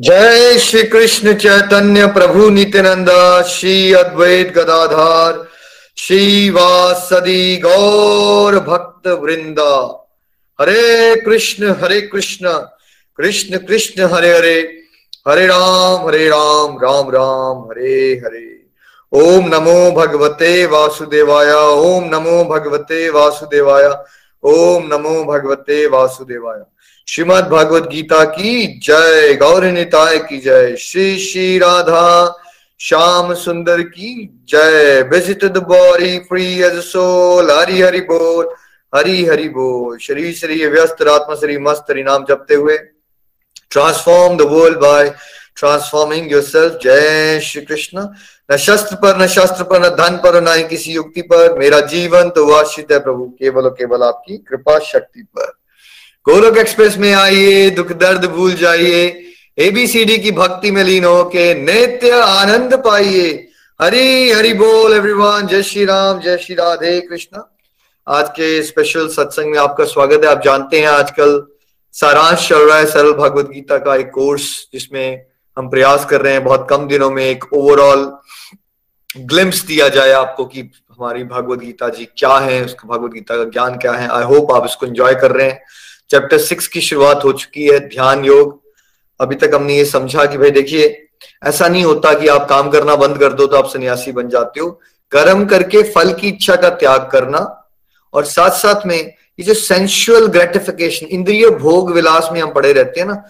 जय श्री कृष्ण चैतन्य प्रभु नित्यानंद, श्री अद्वैत गदाधार, श्री वासदी गौर भक्त वृंदा। हरे कृष्ण हरे कृष्ण कृष्ण कृष्ण, हरे हरे हरे राम हरे राम राम राम, हरे हरे। ओम नमो भगवते वासुदेवाय, ओम नमो भगवते वासुदेवाय, ओम नमो भगवते वासुदेवाय। श्रीमद भागवत गीता की जय, गौर निताय की जय। श्री श्री राधा, श्याम सुंदर की जय। Visit the body free as soul Hari Hari बोल, हरि हरि बोल। शरीर शरीर व्यस्त, आत्मा शरीर मस्त हरि नाम जपते हुए। Transform the world by transforming yourself जय श्री कृष्ण। न शस्त्र पर, न शास्त्र पर, न धन पर, न ही किसी युक्ति पर। मेरा जीवन तो वाशित है प्रभु। केवल और केवल आपकी कृपा शक्ति पर। गोलोक एक्सप्रेस में आइए, दुख दर्द भूल जाइए। एबीसीडी की भक्ति में लीन हो के नित्य आनंद पाइए। हरी हरि बोल एवरीवन जय श्री राम, जय श्री राधे कृष्ण। आज के स्पेशल सत्संग में आपका स्वागत है। आप जानते हैं आजकल सारांश चल रहा है सरल भगवत गीता का एक कोर्स जिसमें हम प्रयास कर रहे हैं बहुत कम दिनों में एक ओवरऑल ग्लिम्स दिया जाए आपको कि हमारी भगवत गीता जी क्या है, उसका भगवत गीता का ज्ञान क्या है। आई होप आप इसको एंजॉय कर रहे हैं। चैप्टर सिक्स की शुरुआत हो चुकी है, ध्यान योग। अभी तक हमने ये समझा कि भाई देखिए, ऐसा नहीं होता कि आप काम करना बंद कर दो तो आप सन्यासी बन जाते हो। कर्म करके फल की इच्छा का त्याग करना और साथ साथ में ये जो सेंशुअल ग्रेटिफिकेशन इंद्रिय भोग विलास में हम पड़े रहते हैं ना,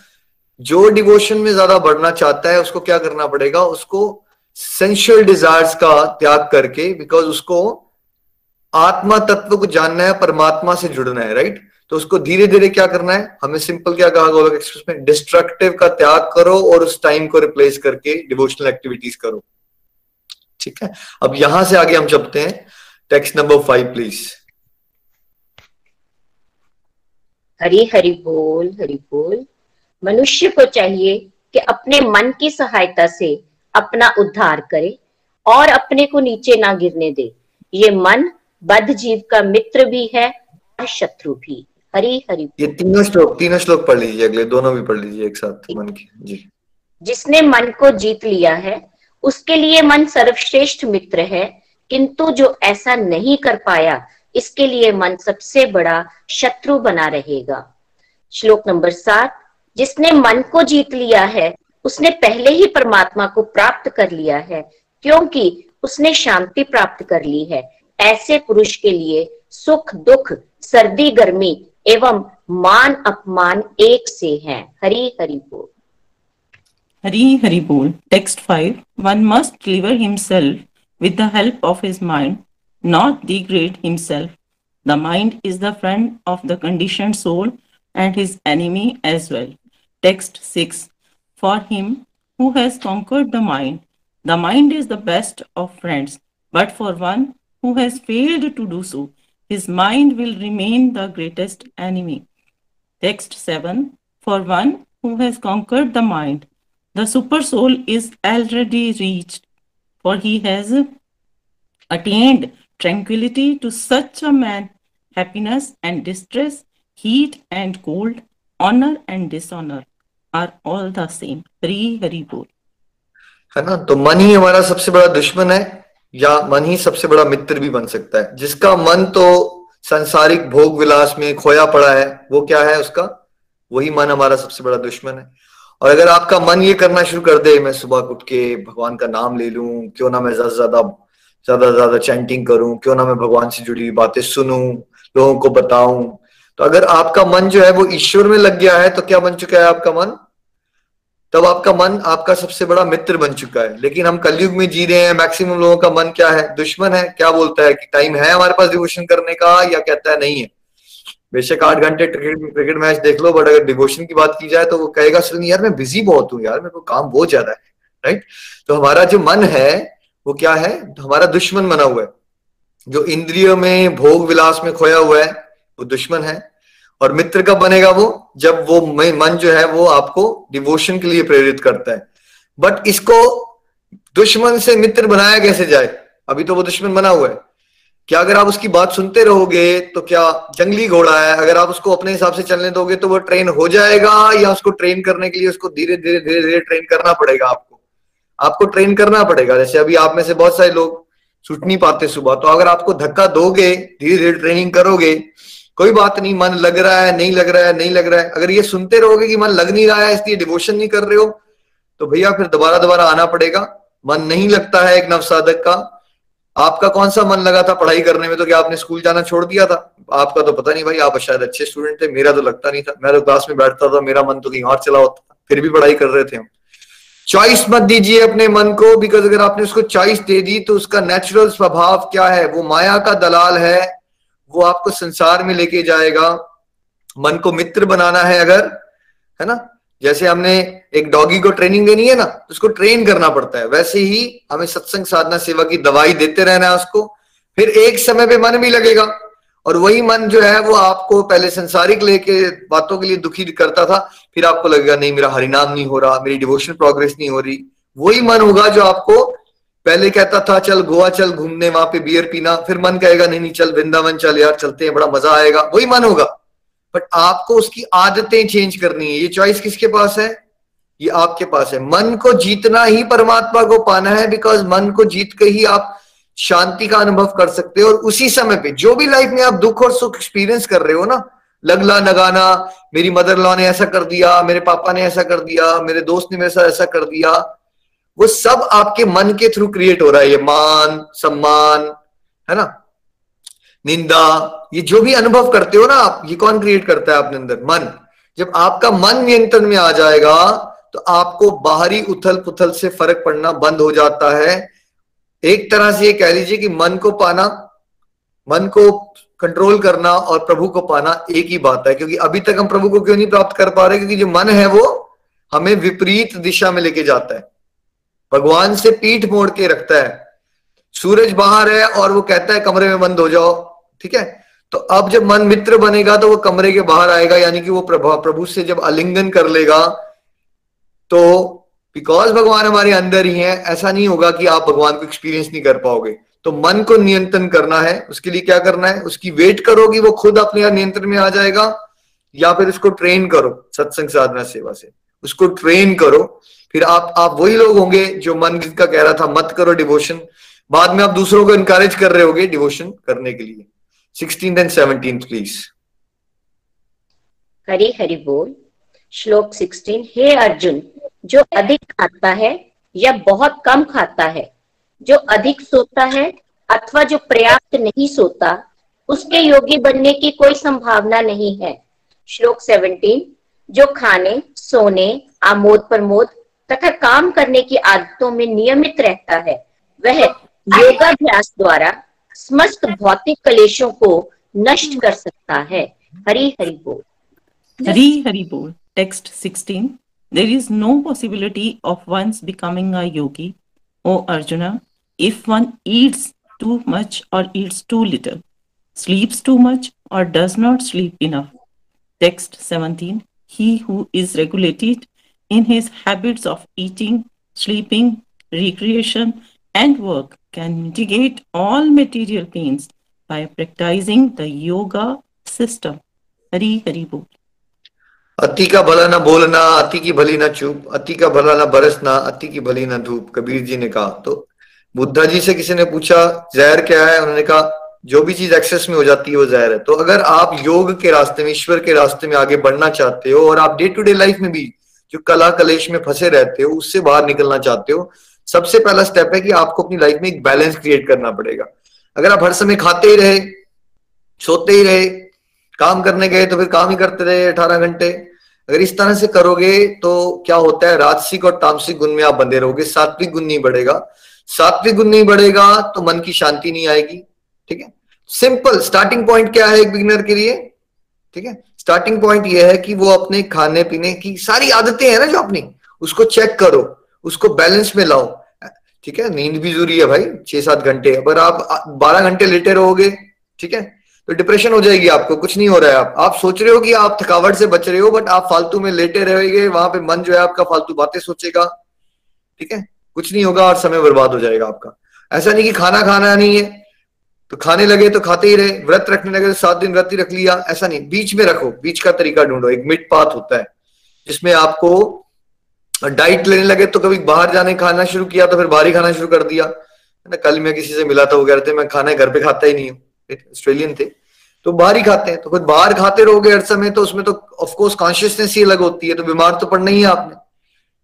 जो डिवोशन में ज़्यादा बढ़ना चाहता है, उसको क्या करना पड़ेगा? उसको सेंशुअल डिजायर्स का त्याग करके बिकॉज़ उसको आत्मा तत्व को जानना है, परमात्मा से जुड़ना है राइट तो उसको धीरे धीरे क्या करना है? हमें सिंपल क्या कहा गोलक एक्सप्रेस में? डिस्ट्रक्टिव का त्याग करो और उस टाइम को रिप्लेस करके डिवोशनल एक्टिविटीज़ करो। ठीक है? अब यहाँ से आगे हम चलते हैं। Text number five please Hari, Hari बोल हरि बोल। मनुष्य को चाहिए कि अपने मन की सहायता से अपना उद्धार करे और अपने को नीचे ना गिरने दे। ये मन बद्ध जीव का मित्र भी है और शत्रु भी। हरी हरि ये तीनों श्लोक तीनों श्लोक पढ़ लीजिए अगले दोनों भी पढ़ लीजिए एक साथ मन की जी। जिसने मन को जीत लिया है उसके लिए मन सर्वश्रेष्ठ मित्र है किंतु जो ऐसा नहीं कर पाया इसके लिए मन सबसे बड़ा शत्रु बना रहेगा। श्लोक नंबर सात जिसने मन को जीत लिया है उसने पहले ही परमात्मा को प्राप्त कर लिया है क्योंकि उसने शांति प्राप्त कर ली है। ऐसे पुरुष के लिए सुख दुख सर्दी गर्मी एवं मान अपमान एक से हैं। हरी हरि बोल। हरी हरि बोल। Text five. One must deliver himself with the help of his mind not degrade himself the mind is the friend of the condition soul and his enemy as well text six for him who has conquered the mind the mind is the best of friends but for one who has failed to do so his mind will remain the greatest enemy. Text 7 For one who has conquered the mind, the super soul is already reached, for he has attained tranquility to such a man. Happiness and distress, heat and cold, honor and dishonor are all the same. Hari Hari Bol. है ना तो मन ही हमारा सबसे बड़ा दुश्मन है या मन ही सबसे बड़ा मित्र भी बन सकता है। जिसका मन तो संसारिक भोग विलास में खोया पड़ा है, वो क्या है उसका? वही मन हमारा सबसे बड़ा दुश्मन है। और अगर आपका मन ये करना शुरू कर दे, मैं सुबह उठ के भगवान का नाम ले लूँ, क्यों ना मैं ज़्यादा ज़्यादा ज़्यादा ज़्यादा चैंटिंग करूँ, क्यों ना मैं भगवान से जुड़ी हुई बातें सुनूं, लोगों को बताऊँ तो अगर आपका मन जो है वो ईश्वर में लग गया है तो क्या बन चुका है आपका मन? तब आपका मन आपका सबसे बड़ा मित्र बन चुका है। लेकिन हम कलयुग में जी रहे हैं मैक्सिमम लोगों का मन क्या है? दुश्मन है। क्या बोलता है कि टाइम है हमारे पास डिवोशन करने का या कहता है नहीं है? बेशक आठ घंटे क्रिकेट मैच देख लो बट अगर डिवोशन की बात की जाए तो वो कहेगा, सुन यार, मैं बिज़ी बहुत हूँ यार, मेरे को काम बहुत ज़्यादा है। राइट तो हमारा जो मन है, वो क्या है? हमारा दुश्मन बना हुआ है। जो इंद्रिय में भोग विलास में खोया हुआ है, वो दुश्मन है। और मित्र कब बनेगा वो? जब वो मन जो है वो आपको डिवोशन के लिए प्रेरित करता है। बट इसको दुश्मन से मित्र बनाया कैसे जाए? अभी तो वो दुश्मन बना हुआ है। क्या अगर आप उसकी बात सुनते रहोगे तो क्या जंगली घोड़ा है? अगर आप उसको अपने हिसाब से चलने दोगे तो वो ट्रेन हो जाएगा या उसको ट्रेन करने के लिए उसको धीरे धीरे धीरे धीरे ट्रेन करना पड़ेगा आपको? आपको ट्रेन करना पड़ेगा। जैसे अभी आप में से बहुत सारे लोग छुट नहीं पाते सुबह। तो अगर आपको धक्का दोगे, धीरे धीरे ट्रेनिंग करोगे कोई बात नहीं, मन लग रहा है, नहीं लग रहा है, नहीं लग रहा है। अगर ये सुनते रहोगे कि मन लग नहीं रहा है, इसलिए डिवोशन नहीं कर रहे हो तो भैया फिर दोबारा दोबारा आना पड़ेगा। मन नहीं लगता है एक नवसाधक का। आपका कौन सा मन लगा था पढ़ाई करने में तो क्या आपने स्कूल जाना छोड़ दिया था? आपका तो पता नहीं भाई, आप शायद अच्छे स्टूडेंट थे, मेरा तो लगता नहीं था। मैं तो क्लास में बैठता था, मेरा मन तो कहीं और चला होता था। फिर भी पढ़ाई कर रहे थे हम। चॉइस मत दीजिए अपने मन को बिकॉज़ अगर आपने उसको चॉइस दे दी तो उसका नेचुरल स्वभाव क्या है? वो माया का दलाल है। वो आपको संसार में लेके जाएगा। मन को मित्र बनाना है अगर, है ना? जैसे हमने एक डॉगी को ट्रेनिंग देनी है ना तो उसको ट्रेन करना पड़ता है। वैसे ही हमें सत्संग साधना सेवा की दवाई देते रहना है उसको। फिर एक समय पे मन भी लगेगा। और वही मन जो है, वो आपको पहले संसारिक लेके बातों के लिए दुखी करता था, फिर आपको लगेगा, नहीं, मेरा हरिनाम नहीं हो रहा, मेरी डिवोशन प्रोग्रेस नहीं हो रही। वही मन होगा जो आपको पहले कहता था, चल गोवा चल घूमने, वहाँ पे बियर पीना। फिर मन कहेगा, नहीं नहीं, चल वृंदावन चल यार, चलते हैं, बड़ा मज़ा आएगा। वही मन होगा। बट आपको उसकी आदतें चेंज करनी है। ये चॉइस किसके पास है? ये आपके पास है। मन को जीतना ही परमात्मा को पाना है बिकॉज़ मन को जीत के ही आप शांति का अनुभव कर सकते हो। और उसी समय पे, जो भी लाइफ में आप दुख और सुख एक्सपीरियंस कर रहे हो ना, लगला नगाना, मेरी मदर लॉ ने ऐसा कर दिया, मेरे पापा ने ऐसा कर दिया, मेरे दोस्त ने मेरे साथ ऐसा कर दिया वो सब आपके मन के थ्रू क्रिएट हो रहा है, ये मान, सम्मान, है ना? निंदा, ये जो भी अनुभव करते हो ना आप, ये कौन क्रिएट करता है अपने अंदर? मन। जब आपका मन नियंत्रण में आ जाएगा तो आपको बाहरी उथल पुथल से फ़र्क पड़ना बंद हो जाता है। एक तरह से ये कह लीजिए कि मन को पाना, मन को कंट्रोल करना और प्रभु को पाना एक ही बात है, क्योंकि अभी तक हम प्रभु को क्यों नहीं प्राप्त कर पा रहे? क्योंकि जो मन है वो हमें विपरीत दिशा में लेके जाता है। भगवान से पीठ मोड़ के रखता है। सूरज बाहर है और वो कहता है, कमरे में बंद हो जाओ। ठीक है? तो अब जब मन मित्र बनेगा तो वो कमरे के बाहर आएगा, यानी कि वो प्रभु प्रभु से जब अलिंगन कर लेगा तो बिकॉज़ भगवान हमारे अंदर ही है, ऐसा नहीं होगा कि आप भगवान को एक्सपीरियंस नहीं कर पाओगे। तो मन को नियंत्रण करना है, उसके लिए क्या करना है? उसकी वेट करो कि वो खुद अपने नियंत्रण में आ जाएगा, या फिर उसको ट्रेन करो, सत्संग साधना सेवा से। उसको ट्रेन करो फिर आप आप वही लोग होंगे जो मन का कह रहा था, मत करो डिवोशन बाद में आप दूसरों को इनकरेज कर रहे होगे डिवोशन करने के लिए। 16th and 17th please हरी हरि बोल। श्लोक 16 हे अर्जुन, जो अधिक खाता है या बहुत कम खाता है, जो अधिक सोता है अथवा जो पर्याप्त नहीं सोता, उसके योगी बनने की कोई संभावना नहीं है। श्लोक 17 जो खाने, सोने आमोद प्रमोद तथा काम करने की आदतों में नियमित रहता है। वह योगाभ्यास द्वारा समस्त भौतिक कलेशों को नष्ट कर सकता है। हरी हरि बोल। हरी हरि बोल। Text 16 there is no possibility of one's becoming a yogi O Arjuna if one eats too much or eats too little sleeps too much or does not sleep enough text seventeen he who is regulated in his habits of eating, sleeping, recreation, and work can mitigate all material pains by practicing the yoga system. Hari Hari Bol. अति का भला ना बोलना, अति की भली ना चुप, अति का भला ना बरसना, अति की भली ना धूप, कबीर जी ने कहा तो बुद्धा जी से किसी ने पूछा, जहर क्या है उन्होंने कहा, जो भी चीज़ एक्सेस में हो जाती है, वो जहर है तो अगर आप योग के रास्ते में, ईश्वर के रास्ते में आगे बढ़ना चाहते हो, और आप डे टू डे लाइफ में भी जो कला कलेश में फंसे रहते हो, उससे बाहर निकलना चाहते हो, सबसे पहला स्टेप है कि आपको अपनी लाइफ में एक बैलेंस क्रिएट करना पड़ेगा। अगर आप हर समय खाते ही रहे, सोते ही रहे, काम करने गए तो फिर काम ही करते रहे अठारह घंटे। अगर इस तरह से करोगे तो क्या होता है, राजसिक और तामसिक गुण में आप बंधे रहोगे, सात्विक गुण नहीं बढ़ेगा। सात्विक गुण नहीं बढ़ेगा तो मन की शांति नहीं आएगी, ठीक है? सिंपल स्टार्टिंग पॉइंट क्या है एक बिगिनर के लिए? ठीक है? स्टार्टिंग पॉइंट ये है कि वो अपने खाने पीने की सारी आदतें हैं ना जो अपनी, उसको चेक करो, उसको बैलेंस में लाओ। ठीक है? नींद भी ज़रूरी है भाई छह सात घंटे। अगर आप बारह घंटे लेटे रहोगे, ठीक है? तो डिप्रेशन हो जाएगी आपको, कुछ नहीं हो रहा है। आप आप सोच रहे हो कि आप थकावट से बच रहे हो बट आप फालतू में लेटे रहोगे, वहाँ पे मन जो है आपका फालतू बातें सोचेगा। ठीक है? कुछ नहीं होगा और समय बर्बाद हो जाएगा आपका। ऐसा नहीं कि खाना खाना नहीं है। तो खाने लगे तो खाते ही रहे, व्रत रखने लगे तो सात दिन व्रत ही रख लिया, ऐसा नहीं, बीच में रखो, बीच का तरीका ढूंढो, एक मिड पाथ होता है, जिसमें आपको डाइट लेने लगे तो कभी बाहर जाने, खाना शुरू किया तो फिर बाहर ही खाना शुरू कर दिया। है ना, कल मैं किसी से मिला था, वो कह रहे थे, मैं खाना घर पे खाता ही नहीं हूँ। ऑस्ट्रेलियन थे तो बाहर ही खाते हैं तो फिर बाहर खाते रहोगे हर समय तो उसमें तो ऑफकोर्स कॉन्शियसनेस ही अलग होती है तो बीमार तो पड़ना ही है आपने,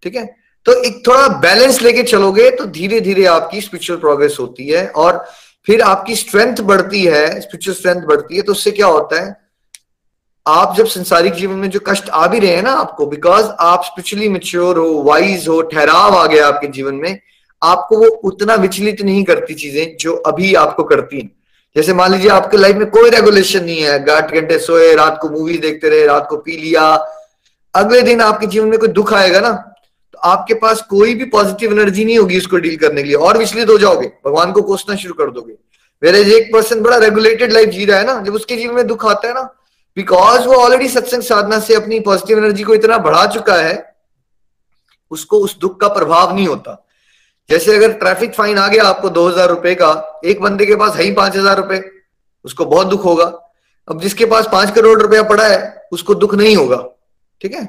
ठीक है? तो एक थोड़ा बैलेंस लेके चलोगे तो धीरे धीरे आपकी स्पिरिचुअल प्रोग्रेस होती है, और फिर आपकी स्ट्रेंथ बढ़ती है स्पिरिचुअल स्ट्रेंथ बढ़ती है तो उससे क्या होता है? आप जब संसारिक जीवन में जो कष्ट आ भी रहे हैं ना आपको बिकॉज़ आप स्पिरिचुअली मेच्योर हो वाइज हो, ठहराव आ गया आपके जीवन में, आपको वो उतना विचलित नहीं करती चीज़ें जो अभी आपको करती हैं। जैसे मान लीजिए आपके लाइफ में कोई रेगुलेशन नहीं है, आठ घंटे सोए, रात को मूवी देखते रहे, रात को पी लिया, अगले दिन आपके जीवन में कोई दुख आएगा ना? आपके पास कोई भी पॉजिटिव एनर्जी नहीं होगी उसको डील करने के लिए। और विचलित हो जाओगे। भगवान को कोसना शुरू कर दोगे। मेरे एक पर्सन बड़ा रेगुलेटेड लाइफ जी रहा है ना, जब उसके जीवन में दुख आता है ना बिकॉज़ वो ऑलरेडी सत्संग साधना से अपनी पॉजिटिव एनर्जी को इतना बढ़ा चुका है, उसको उस दुख का प्रभाव नहीं होता। जैसे अगर ट्रैफ़िक फाइन आ गया आपको दो हज़ार रुपए का, एक बंदे के पास है ही पाँच हज़ार रुपए, उसको बहुत दुख होगा। अब जिसके पास पाँच करोड़ रुपया पड़ा है, उसको दुख नहीं होगा। ठीक है?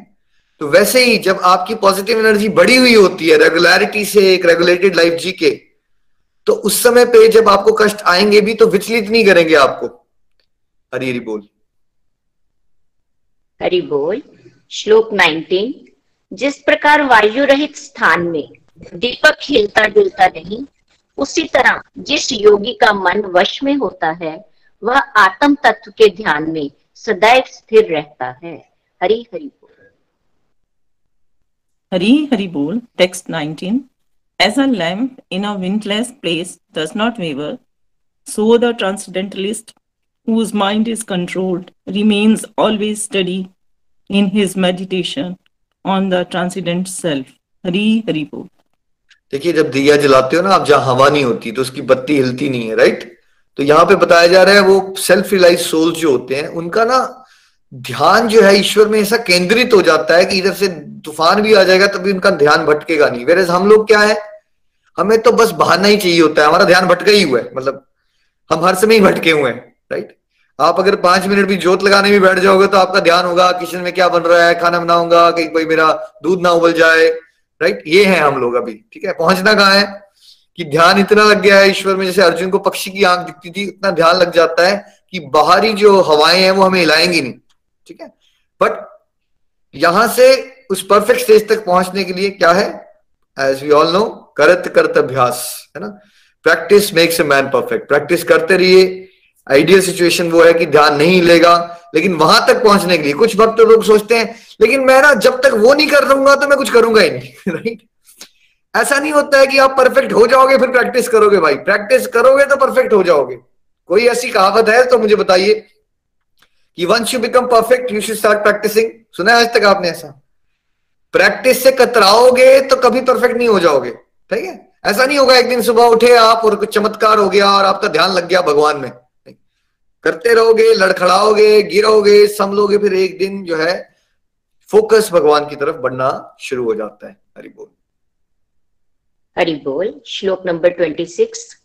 तो वैसे ही जब आपकी पॉजिटिव एनर्जी बढ़ी हुई होती है रेगुलरिटी से एक रेगुलेटेड लाइफ जी के तो उस समय पे जब आपको कष्ट आएँगे भी तो विचलित नहीं करेंगे आपको। हरी हरी बोल। हरि बोल। श्लोक 19 जिस प्रकार वायु रहित स्थान में दीपक हिलता डुलता नहीं, उसी तरह जिस योगी का मन वश में होता है, वह आत्म तत्व के ध्यान में सदैव स्थिर रहता है। हरी हरि हरि हरि बोल text 19 As a lamp in a windless place does not waver, so the transcendentalist whose mind is controlled, remains always steady in his meditation on the transcendent self. Hari Hari Bol. देखिए जब दिया जलाते हो ना आप जहाँ हवा नहीं होती तो उसकी बत्ती हिलती नहीं है राइट तो यहाँ पे बताया जा रहा है वो सेल्फ रिलाइज सोल्स जो होते हैं उनका ना ध्यान जो है ईश्वर में ऐसा केंद्रित हो जाता है कि इधर से तूफ़ान भी आ जाएगा तभी उनका ध्यान भटकेगा नहीं। वेरे हम लोग क्या है? हमें तो बस बहाना ही चाहिए होता है। हमारा ध्यान भटका ही हुआ है। मतलब हम हर समय ही भटके हुए हैं राइट आप अगर पाँच मिनट भी जोत लगाने में बैठ जाओगे तो आपका ध्यान होगा, किचन में क्या बन रहा है, खाना बनाऊँगा, कहीं कोई मेरा दूध ना उबल जाए राइट ये है हम लोग अभी, ठीक है? पहुँचना कहाँ है? कि ध्यान इतना लग गया है ईश्वर में, जैसे अर्जुन को पक्षी की आँख दिखती थी, इतना ध्यान लग जाता है कि बाहरी जो हवाएँ हैं वो हमें हिलाएँगी नहीं, ठीक है? बट यहाँ से उस परफेक्ट स्टेज तक पहुँचने के लिए क्या है? एज वी ऑल नो करत करत अभ्यास, है ना? Practice makes a man perfect practice करते रहिए। आइडियल सिचुएशन वो है कि ध्यान नहीं लेगा, लेकिन वहाँ तक पहुँचने के लिए। कुछ वक्त तो लोग सोचते हैं, लेकिन मैं ना जब तक वो नहीं कर दूँगा तो मैं कुछ करूँगा ही नहीं राइट ऐसा नहीं होता है कि आप परफेक्ट हो जाओगे, फिर प्रैक्टिस करोगे भाई। प्रैक्टिस करोगे तो परफेक्ट हो जाओगे। कोई ऐसी कहावत है तो मुझे बताइए कि once you become perfect you should start practicing सुना है आज तक आपने ऐसा? प्रैक्टिस से कतराओगे तो कभी परफेक्ट नहीं हो जाओगे। ठीक है? ऐसा नहीं होगा एक दिन सुबह उठे आप और कुछ चमत्कार हो गया और आपका ध्यान लग गया भगवान में। करते रहोगे, लड़खड़ाओगे, गिरोगे, संभलोगे, फिर एक दिन जो है फोकस भगवान की तरफ़ बढ़ना शुरू हो जाता है। हरि बोल। हरि बोल। श्लोक नंबर ट्वेंटी सिक्स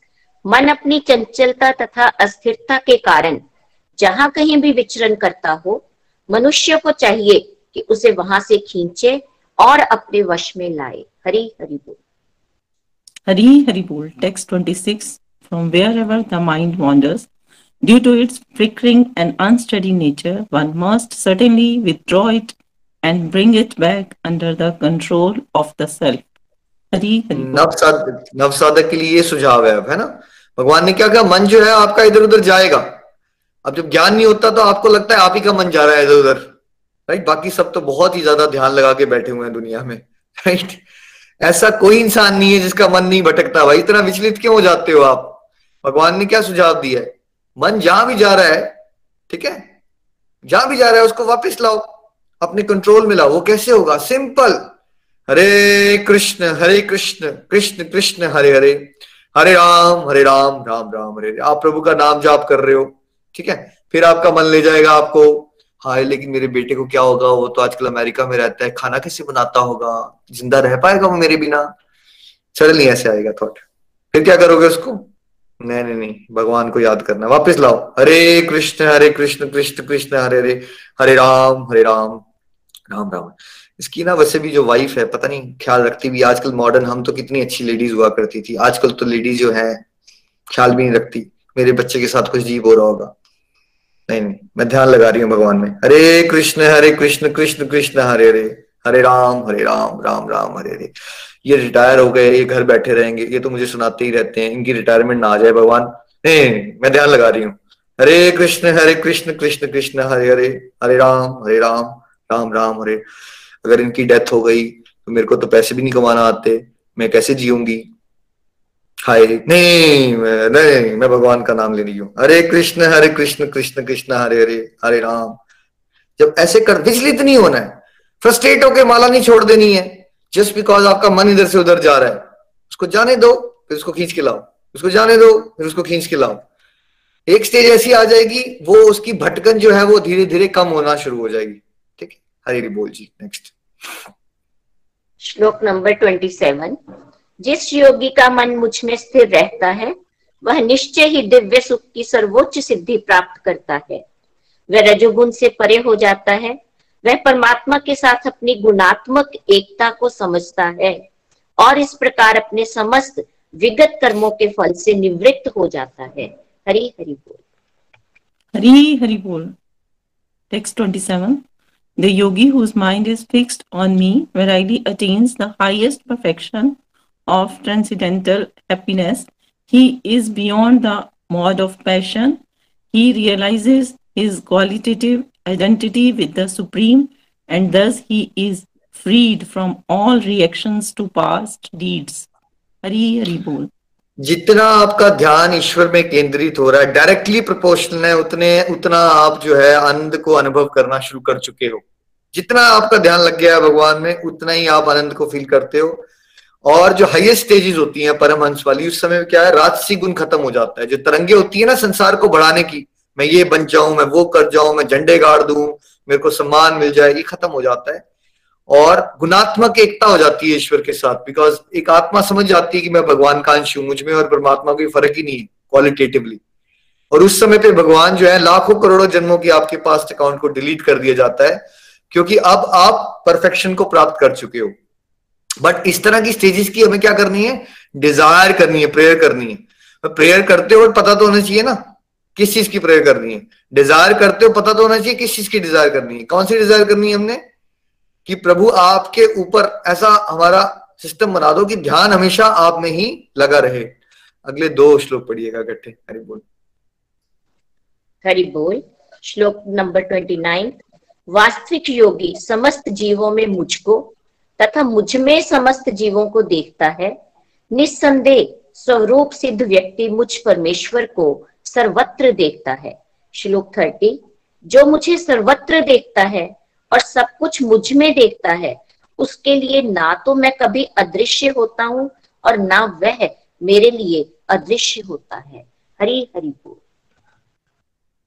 मन अपनी चंचलता तथा अस्थिरता के कारण जहाँ कहीं भी विचरण करता हो, मनुष्य को चाहिए कि उसे वहाँ से खींचे और अपने वश में लाए। हरी हरि बोल। हरि हरि बोल। Text 26 from wherever the mind wanders Due to its flickering and unsteady nature, one must certainly withdraw it and bring it back under the control of the self. नव साधक के लिए ये सुझाव है अब है ना? भगवान ने क्या कहा? मन जो है आपका इधर उधर जाएगा। अब जब ज्ञान नहीं होता तो आपको लगता है आप ही का मन जा रहा है इधर उधर राइट बाकी सब तो बहुत ही ज़्यादा ध्यान लगा के बैठे हुए हैं दुनिया में राइट ऐसा कोई इंसान नहीं है जिसका मन नहीं भटकता भाई। इतना विचलित क्यों हो जाते हो आप? भगवान ने क्या सुझाव दिया है? मन जहाँ भी जा रहा है, ठीक है? जहाँ भी जा रहा है, उसको वापस लाओ, अपने कंट्रोल में लाओ। वो कैसे होगा? सिंपल हरे कृष्ण हरे कृष्ण कृष्ण कृष्ण, हरे हरे। हरे राम हरे राम राम राम हरे। आप प्रभु का नाम जाप कर रहे हो, ठीक है? फिर आपका मन ले जाएगा आपको। हाय, लेकिन मेरे बेटे को क्या होगा? वो तो आजकल अमेरिका में रहता है। खाना कैसे बनाता होगा? ज़िंदा रह पाएगा वो मेरे बिना? सडनली ऐसे आएगा थॉट फिर क्या करोगे उसको? नहीं नहीं नहीं, भगवान को याद करना। वापस लाओ। हरे कृष्ण हरे कृष्ण कृष्ण कृष्ण, हरे हरे हरे राम हरे राम राम राम। इसकी ना वैसे भी जो वाइफ है, पता नहीं, ख्याल रखती भी। आजकल मॉडर्न हम तो कितनी अच्छी लेडीज़ हुआ करती थी। आजकल तो लेडीज़ जो है, ख्याल भी नहीं रखती। मेरे बच्चे के साथ कुछ जीव हो रहा होगा। नहीं नहीं, मैं ध्यान लगा रही हूँ भगवान में। हरे कृष्ण हरे कृष्ण कृष्ण कृष्ण, हरे हरे। हरे राम हरे राम राम राम, हरे हरे। ये रिटायर हो गए, ये घर बैठे रहेंगे, ये तो मुझे सुनाते ही रहते हैं। इनकी रिटायरमेंट ना आ जाए भगवान। नहीं, मैं ध्यान लगा रही हूँ। हरे कृष्ण हरे कृष्ण कृष्ण कृष्ण, हरे हरे। हरे राम हरे राम राम राम, हरे। अगर इनकी डेथ हो गई तो मेरे को तो पैसे भी नहीं कमाना आते। मैं कैसे जीऊँगी? हाय। नहीं नहीं, मैं भगवान का नाम ले रही हूँ। हरे कृष्ण हरे कृष्ण कृष्ण कृष्ण, हरे हरे हरे राम। जब ऐसे कर, विचलित नहीं होना है। फ्रस्ट्रेट होकर माला नहीं छोड़ देनी है। जस्ट बिकॉज़ आपका मन इधर से उधर जा रहा है। उसको जाने दो, फिर उसको खींच के लाओ। उसको जाने दो, फिर उसको खींच के लाओ। एक स्टेज ऐसी आ जाएगी, वो उसकी भटकन जो है, वो धीरे धीरे कम होना शुरू हो जाएगी। ठीक है? हरी बोल जी नेक्स्ट श्लोक नंबर ट्वेंटी सेवन जिस योगी का मन मुझमें स्थिर रहता है, वह निश्चय ही दिव्य सुख की सर्वोच्च सिद्धि प्राप्त करता है। वह रजोगुण से परे हो जाता है, वह परमात्मा के साथ अपनी गुणात्मक एकता को समझता है और इस प्रकार अपने समस्त विगत कर्मों के फल से निवृत्त हो जाता है। हरी, हरि बोल। हरी, हरि बोल। Text 27 The yogi whose mind is fixed on me verily attains the highest perfection of transcendental happiness. He is beyond the mode of passion. He realizes his qualitative identity with the Supreme, and thus he is freed from all reactions to past deeds. Hari Hari Bol. जितना आपका ध्यान ईश्वर में केंद्रित हो रहा है directly proportional है उतने उतना आप जो है आनंद को अनुभव करना शुरू कर चुके हो जितना आपका ध्यान लग गया है भगवान में उतना ही आप आनंद को फील करते हो और जो हाईएस्ट स्टेजेस होती हैं परमहंस वाली, उस समय क्या है राजसी गुण खत्म हो जाता है। जो तरंगे होती है ना संसार को बढ़ाने की, मैं ये बन जाऊँ, मैं वो कर जाऊँ, मैं झंडे गाड़ दू, मेरे को सम्मान मिल जाए, ये खत्म हो जाता है। और गुणात्मक एकता हो जाती है ईश्वर के साथ बिकॉज़ एक आत्मा समझ जाती है कि मैं भगवान का अंश हूँ, मुझमें और परमात्मा कोई फ़र्क ही नहीं है क्वालिटेटिवली और उस समय पे भगवान जो है, लाखों करोड़ों जन्मों की आपके पास अकाउंट को डिलीट कर दिया जाता है, क्योंकि अब आप परफेक्शन को प्राप्त कर चुके हो। बट इस तरह की स्टेजेस की हमें क्या करनी है? डिज़ायर करनी है प्रेयर करनी है। प्रेयर करते हो पता तो होना चाहिए ना, किस चीज़ की प्रेयर करनी है? डिज़ायर करते हो पता तो होना चाहिए किस चीज़ की डिज़ायर करनी है। कौन सी डिज़ायर करनी है हमने? कि प्रभु आपके ऊपर ऐसा हमारा सिस्टम बना दो कि ध्यान हमेशा आप में ही लगा रहे। अगले दो श्लोक पढ़िएगा इकट्ठे हरि बोल। हरि बोल। श्लोक नंबर ट्वेंटी नाइन वास्तविक योगी समस्त जीवों में मुझको तथा मुझमें समस्त जीवों को देखता है। निस्संदेह स्वरूप सिद्ध व्यक्ति मुझ परमेश्वर को सर्वत्र देखता है। श्लोक थर्टी, जो मुझे सर्वत्र देखता है और सब कुछ मुझमें देखता है, उसके लिए ना तो मैं कभी अदृश्य होता हूँ और ना वह मेरे लिए अदृश्य होता है। हरी हरि बोल।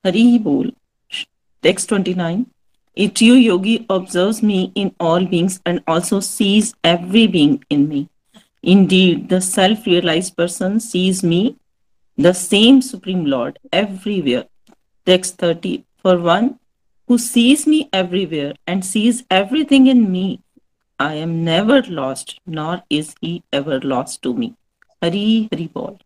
हरी बोल। Text 29 A true yogi observes me in all beings and also sees every being in me. Indeed, the self realized person sees me the same Supreme Lord everywhere. Text 30 For one who sees me everywhere and sees everything in me, I am never lost, nor is he ever lost to me. Hari Hari Bol.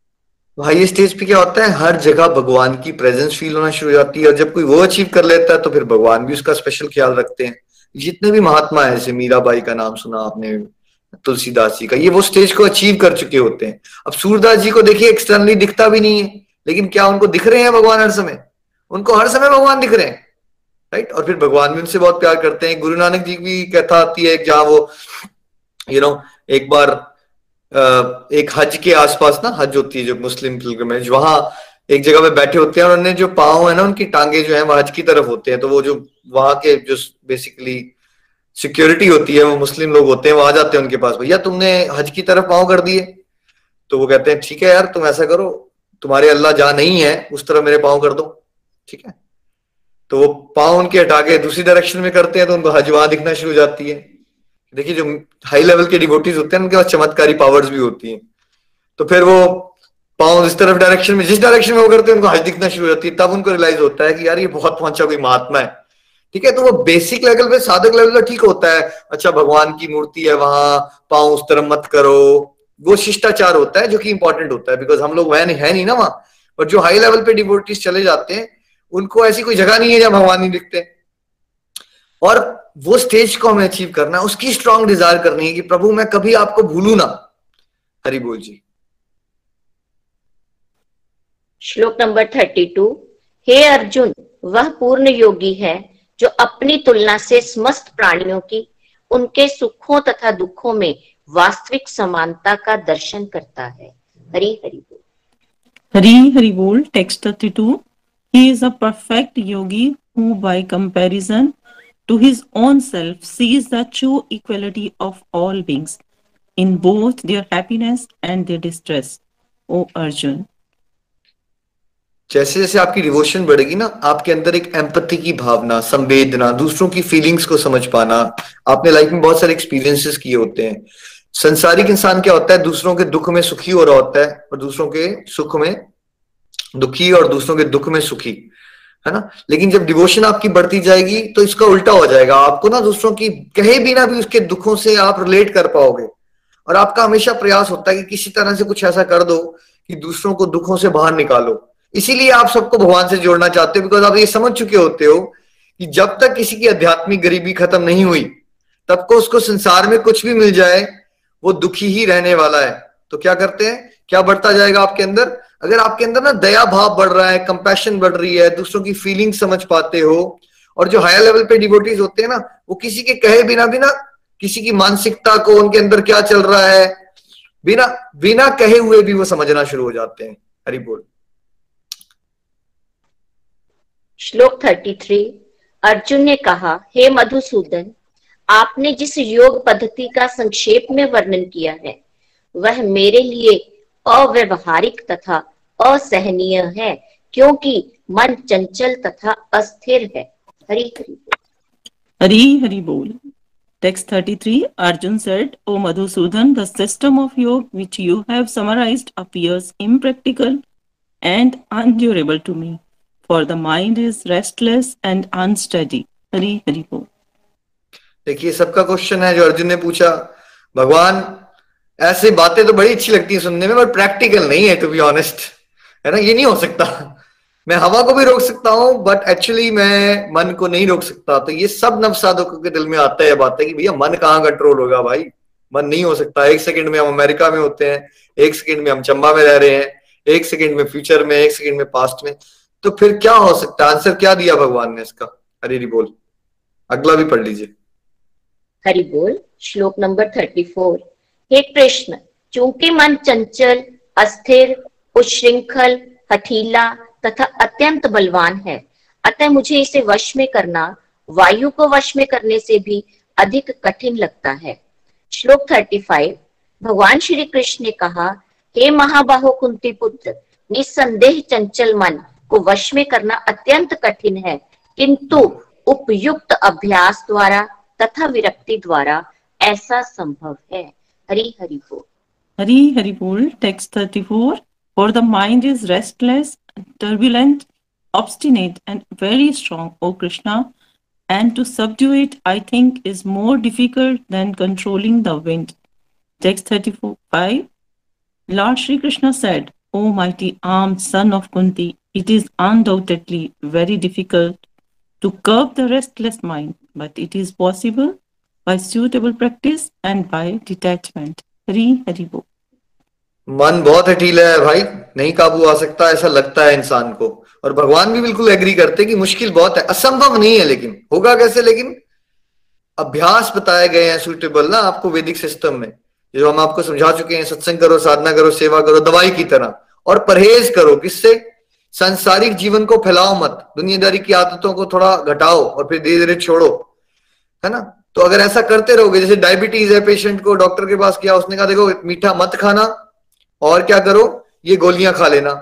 ये stage पे क्या होता है? हर जगह भगवान की presence feel होना शुरू हो जाती है और जब कोई वो अचीव कर लेता है तो फिर भगवान भी उसका स्पेशल ख्याल रखते हैं। जितने भी महात्मा है, जैसे मीराबाई का नाम सुना आपने, तुलसीदास जी का, ये वो स्टेज को अचीव कर चुके होते हैं। अब सूरदास जी को देखिए एक्सटर्नली दिखता भी नहीं है, लेकिन क्या उनको दिख रहे हैं भगवान हर समय? उनको हर समय भगवान दिख रहे हैं राइट और फिर भगवान भी उनसे बहुत प्यार करते हैं। गुरु नानक जी की कथा आती है, जहाँ वो यू नो एक बार एक हज के आसपास ना, हज होती है जो मुस्लिम फ़िल्म वहाँ एक जगह पे बैठे होते हैं और उन्हें जो पाँव है ना, उनकी टांगे जो है वो हज की तरफ़ होते हैं। तो वो जो वहाँ के जो बेसिकली सिक्योरिटी होती है, वो मुस्लिम लोग होते हैं वो आ जाते हैं उनके पास, भैया, तुमने हज की तरफ़ पाँव कर दिए। तो वो कहते हैं, ठीक है यार, तुम ऐसा करो, तुम्हारे अल्लाह जहाँ नहीं है, उस तरफ़ मेरे पाँव कर दो। ठीक है? तो वो पाँव उनके हटा के दूसरी डायरेक्शन में करते हैं तो उनको हज वहाँ दिखना शुरू हो जाती है। देखिए, जो हाई लेवल के डिवोटीज होते हैं, उनके पास चमत्कारी पावर्स भी होती हैं। तो फिर वो पाँव इस तरफ़ डायरेक्शन में, जिस डायरेक्शन में वो करते हैं, उनको हज दिखना शुरू हो जाती है। तब उनको रियलाइज़ होता है कि यार, ये बहुत पहुँचा कोई महात्मा है। ठीक है? तो वो बेसिक लेवल पे, साधक लेवल पे ठीक होता है। अच्छा भगवान की मूर्ति है वहाँ, पाँव उस तरफ़ मत करो। वो शिष्टाचार होता है, जो कि इंपॉर्टेंट होता है बिकॉज़ हम लोग वह है नहीं ना वहाँ। और जो हाई लेवल पे डिवोटीज चले जाते हैं, उनको ऐसी कोई जगह नहीं है जहाँ भगवान नहीं दिखते। और वो स्टेज को हमें अचीव करना है उसकी स्ट्रांग डिज़ायर करनी है कि प्रभु मैं कभी आपको भूलू ना। हरि बोल जी। श्लोक नंबर थर्टी टू हे अर्जुन वह पूर्ण योगी है जो अपनी तुलना से समस्त प्राणियों की उनके सुखों तथा दुखों में वास्तविक समानता का दर्शन करता है। हरी हरि बोल। हरि हरि बोल text 32 he is a perfect yogi who by comparison to his own self, sees the true equality of all beings in both their happiness and their distress, o arjun. जैसे जैसे आपकी डिवोशन बढ़ेगी ना, आपके अंदर एक एम्पति की भावना, संवेदना, दूसरों की फीलिंग्स को समझ पाना, आपने लाइफ में बहुत सारे एक्सपीरियंसेस किए होते हैं। संसारिक इंसान क्या होता है? दूसरों के दुख में सुखी हो रहा होता है और दूसरों के सुख में दुखी और दूसरों के दुख में सुखी। है ना? लेकिन जब डिवोशन आपकी बढ़ती जाएगी तो इसका उल्टा हो जाएगा। आपको ना दूसरों की, कहे बिना भी उसके दुखों से आप रिलेट कर पाओगे। और आपका हमेशा प्रयास होता है कि किसी तरह से कुछ ऐसा कर दो कि दूसरों को दुखों से बाहर निकालो। इसीलिए आप सबको भगवान से जोड़ना चाहते हो बिकॉज़ आप ये समझ चुके होते हो कि जब तक किसी की आध्यात्मिक गरीबी खत्म नहीं हुई, तब को उसको संसार में कुछ भी मिल जाए, वो दुखी ही रहने वाला है। तो क्या करते हैं? क्या बढ़ता जाएगा आपके अंदर? अगर आपके अंदर ना दया भाव बढ़ रहा है कंपैशन बढ़ रही है, दूसरों की फीलिंग समझ पाते हो, और जो हायर लेवल पे डिवोटीज होते हैं ना, वो किसी के कहे बिना बिना किसी की मानसिकता को, उनके अंदर क्या चल रहा है, बिना बिना कहे हुए भी वो समझना शुरू हो जाते हैं। हरि बोल। श्लोक थर्टी थ्री अर्जुन ने कहा, हे मधुसूदन, आपने जिस योग पद्धति का संक्षेप में वर्णन किया है वह मेरे लिए अव्यवहारिक तथा असहनीय है क्योंकि मन चंचल तथा अस्थिर है। हरी हरी हरी हरी बोल। Text 33 Arjun said O Madhusudan the system of yoga which you have summarised appears impractical and unendurable to me for the mind is restless and unsteady Hari Hari बोल देखिए सबका क्वेश्चन है जो अर्जुन ने पूछा भगवान ऐसी बातें तो बड़ी अच्छी लगती है सुनने में बट प्रैक्टिकल नहीं है टू बी ऑनेस्ट है ना? ये नहीं हो सकता। मैं हवा को भी रोक सकता हूँ बट एक्चुअली मैं मन को नहीं रोक सकता। तो ये सब नव साधकों के दिल में आता है बात है कि भैया, मन कहाँ कंट्रोल होगा भाई? मन नहीं हो सकता। एक सेकंड में हम अमेरिका में होते हैं, एक सेकंड में हम चंबा में रह रहे हैं, एक सेकंड में फ्यूचर में, एक सेकंड में पास्ट में। तो फिर क्या हो सकता है? आंसर क्या दिया भगवान ने इसका? हरी बोल। अगला भी पढ़ लीजिए। हरी बोल, श्लोक नंबर थर्टी फोर हे कृष्ण चूँकि मन चंचल, अस्थिर, उच्छृंखल, हठीला तथा अत्यंत बलवान है, अतः मुझे इसे वश में करना, वायु को वश में करने से भी अधिक कठिन लगता है। श्लोक थर्टी फाइव भगवान श्री कृष्ण ने कहा, हे महाबाहो कुंती पुत्र निसंदेह चंचल मन को वश में करना अत्यंत कठिन है, किंतु उपयुक्त अभ्यास द्वारा तथा विरक्ति द्वारा ऐसा संभव है। Hari Hari Bol. Hari Hari Bol, text 34. For the mind is restless, turbulent, obstinate, and very strong, O Krishna. And to subdue it, I think, is more difficult than controlling the wind. Text 35. Lord Sri Krishna said, O mighty armed son of Kunti, it is undoubtedly very difficult to curb the restless mind, but it is possible by suitable practice and by detachment. हरी हरी बोल मन बहुत हठीला है भाई। नहीं काबू आ सकता, ऐसा लगता है इंसान को। और भगवान भी बिल्कुल एग्री करते कि मुश्किल बहुत है। असंभव नहीं है लेकिन। होगा कैसे लेकिन? अभ्यास बताए गए हैं सुटेबल ना आपको वैदिक सिस्टम में। जो हम आपको समझा चुके हैं, सत्संग करो, साधना करो, सेवा करो, दवाई की तरह। और परहेज करो किससे? संसारिक जीवन को फैलाओ मत। दुनियादारी की आदतों को थोड़ा घटाओ और फिर धीरे धीरे छोड़ो। है ना? तो अगर ऐसा करते रहोगे, जैसे डायबिटीज़ है पेशेंट को डॉक्टर के पास किया, उसने कहा, देखो, मीठा मत खाना और क्या करो, ये गोलियाँ खा लेना।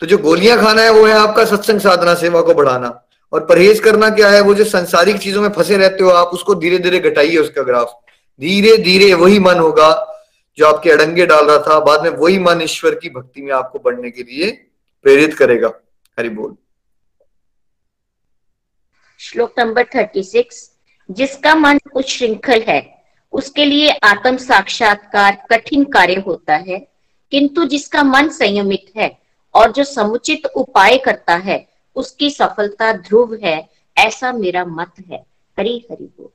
तो जो गोलियाँ खाना है, वो है आपका सत्संग साधना, सेवा को बढ़ाना। और परहेज करना क्या है, वो जो संसारिक चीज़ों में फंसे रहते हो आप, उसको धीरे धीरे घटाइए उसका ग्राफ। धीरे धीरे वही मन होगा जो आपके अड़ंगे डाल रहा था, बाद में वही मन ईश्वर की भक्ति में आपको बढ़ने के लिए प्रेरित करेगा। हरि बोल। श्लोक नंबर थर्टी सिक्स जिसका मन कुछ श्रृंखल है, उसके लिए आत्म साक्षात्कार कठिन कार्य होता है, किंतु जिसका मन संयमित है और जो समुचित उपाय करता है, उसकी सफलता ध्रुव है, ऐसा मेरा मत है। हरी हरि बोल।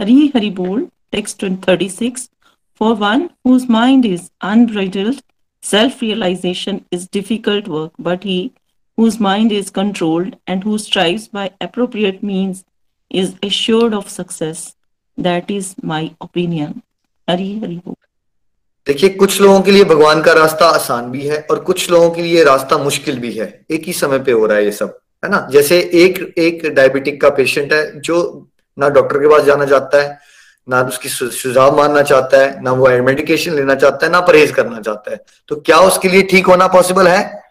हरी हरि बोल, text 36 for one whose mind is unbridled self realisation is difficult work but he whose mind is controlled and who strives by appropriate means is assured of success. That is my opinion. Hari Hari देखिए, कुछ लोगों के लिए भगवान का रास्ता आसान भी है और कुछ लोगों के लिए रास्ता मुश्किल भी है। एक ही समय पे हो रहा है ये सब, है ना? जैसे एक एक डायबिटिक का पेशेंट है जो ना डॉक्टर के पास जाना चाहता है, ना उसकी सुझाव मानना चाहता है, ना वो मेडिकेशन लेना चाहता है, ना परहेज करना चाहता है। तो क्या उसके लिए ठीक होना पॉसिबल है?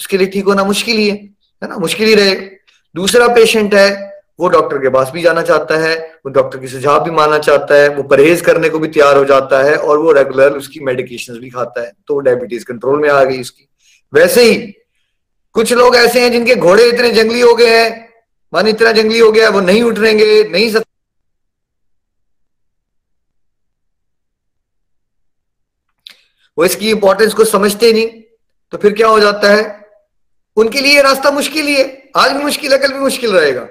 उसके लिए ठीक होना मुश्किल ही है है ना? मुश्किल ही रहे दूसरा पेशेंट है वो डॉक्टर के पास भी जाना चाहता है, वो डॉक्टर की सुझाव भी मानना चाहता है, वो परहेज करने को भी तैयार हो जाता है और वो रेगुलर उसकी मेडिकेशन भी खाता है तो डायबिटीज़ कंट्रोल में आ गई उसकी। वैसे ही, कुछ लोग ऐसे हैं जिनके घोड़े इतने जंगली हो गए हैं, मन इतना जंगली हो गया वो नहीं उठ रहेंगे नहीं वो इसकी इंपॉर्टेंस को समझते नहीं तो फिर क्या हो जाता है? उनके लिए रास्ता मुश्किल ही है, आज भी मुश्किल है, कल भी मुश्किल रहेगा।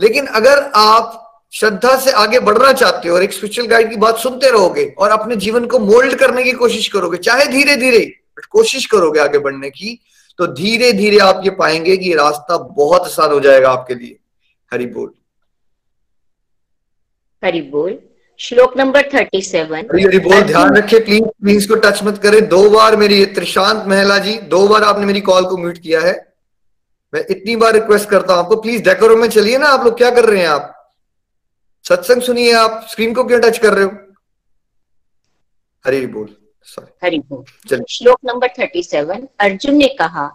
लेकिन अगर आप श्रद्धा से आगे बढ़ना चाहते हो और एक स्पिरिचुअल गाइड की बात सुनते रहोगे और अपने जीवन को मोल्ड करने की कोशिश करोगे चाहे धीरे धीरे बट कोशिश करोगे आगे बढ़ने की तो धीरे धीरे आप ये पाएँगे कि ये रास्ता बहुत आसान हो जाएगा आपके लिए। हरि बोल। हरि बोल। श्लोक नंबर थर्टी सेवन बहुत ध्यान रखे प्लीज़ प्लीज़ को टच मत करें। दो बार मेरी त्रिशांत महला जी दो बार आपने मेरी कॉल को म्यूट किया है। मैं इतनी बार रिक्वेस्ट करता हूँ आपको प्लीज़ डेकोरो में चलिए ना आप लोग क्या कर रहे हैं आप? सत्संग सुनिए आप स्क्रीन को क्यों टच कर रहे हो? हरी बोल सॉरी हरी बोल। श्लोक नंबर थर्टी सेवन अर्जुन ने कहा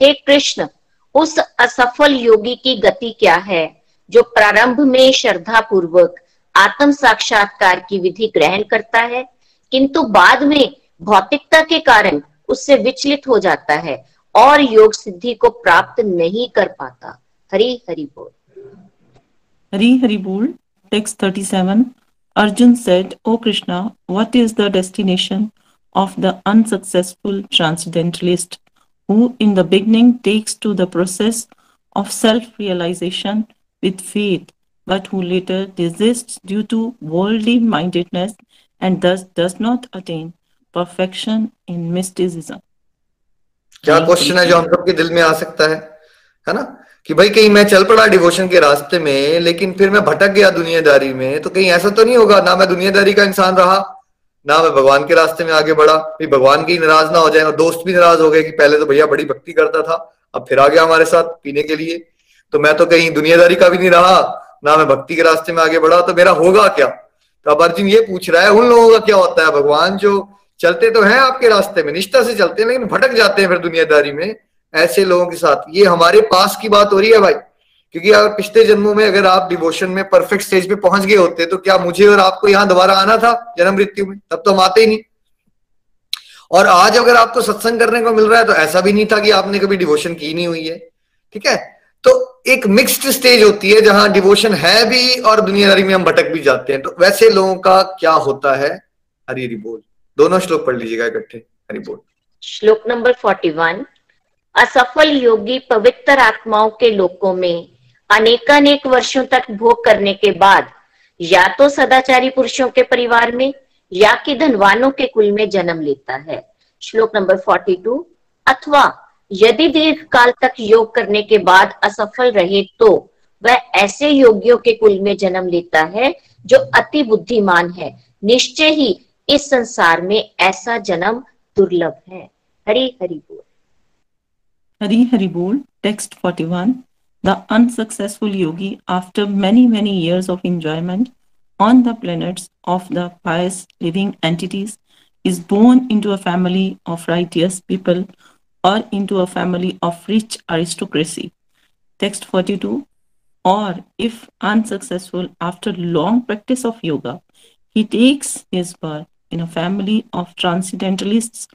हे कृष्ण उस असफल योगी की गति क्या है जो प्रारंभ में श्रद्धा पूर्वक आत्म साक्षात्कार की विधि ग्रहण करता है किंतु बाद में भौतिकता के कारण उससे विचलित हो जाता है और योग सिद्धि को प्राप्त नहीं कर पाता हरि हरि बोल हरि हरि बोल text 37 Arjun said, O Krishna, what is the destination of the unsuccessful transcendentalist who in the beginning takes to the process of self-realization with faith but who later desists due to worldly mindedness and thus does not attain perfection in mysticism. क्या question है जो हम सबके दिल में आ सकता है? है ना? कि भाई कहीं मैं चल पड़ा डिवोशन के रास्ते में लेकिन फिर मैं भटक गया दुनियादारी में तो कहीं ऐसा तो नहीं होगा? ना मैं दुनियादारी का इंसान रहा ना मैं भगवान के रास्ते में आगे बढ़ा। फिर भगवान की नाराज़ ना हो जाए और दोस्त भी नाराज़ हो गए कि पहले तो भैया बड़ी भक्ति करता था अब फिर आ गया हमारे साथ पीने के लिए। तो मैं तो कहीं दुनियादारी का भी नहीं रहा ना मैं भक्ति के रास्ते में आगे बढ़ा तो मेरा होगा क्या? तो अब अर्जुन ये पूछ रहा है उन लोगों का क्या होता है? भगवान जो चलते तो हैं आपके रास्ते में, निष्ठा से चलते हैं, लेकिन भटक जाते हैं फिर दुनियादारी में ऐसे लोगों के साथ। ये हमारे पास की बात हो रही है भाई, क्योंकि अगर पिछले जन्मों में अगर आप डिवोशन में परफेक्ट स्टेज पे पहुँच गए होते तो क्या मुझे और आपको यहाँ दोबारा आना था जन्म मृत्यु में? तब तो हम आते ही नहीं। और आज अगर आपको सत्संग करने को मिल रहा है तो ऐसा भी नहीं था कि आपने कभी डिवोशन की नहीं हुई है, ठीक है? तो एक मिक्स्ड स्टेज होती है, जहाँ डिवोशन है भी और दुनियादारी में हम भटक भी जाते हैं। तो वैसे लोगों का क्या होता है? हरी हरि बोल। दोनों श्लोक पढ़ लीजिएगा इकट्ठे, हरि बोल। श्लोक नंबर फोर्टी वन असफल योगी पवित्र आत्माओं के लोकों में अनेकानेक वर्षों तक भोग करने के बाद, या तो सदाचारी पुरुषों के परिवार में, या कि धनवानों के कुल में जन्म लेता है। श्लोक नंबर फोर्टी टू अथवा यदि दीर्घ काल तक योग करने के बाद असफल रहे तो वह ऐसे योगियों के कुल में जन्म लेता है जो अति बुद्धिमान है। निश्चय ही इस संसार में ऐसा जन्म दुर्लभ है हरी हरि बोल Hari Hari Bol, text 41. The unsuccessful yogi, after many, many years of enjoyment on the planets of the pious living entities, is born into a family of righteous people or into a family of rich aristocracy. Text 42. Or if unsuccessful after long practice of yoga, he takes his birth in a family of transcendentalists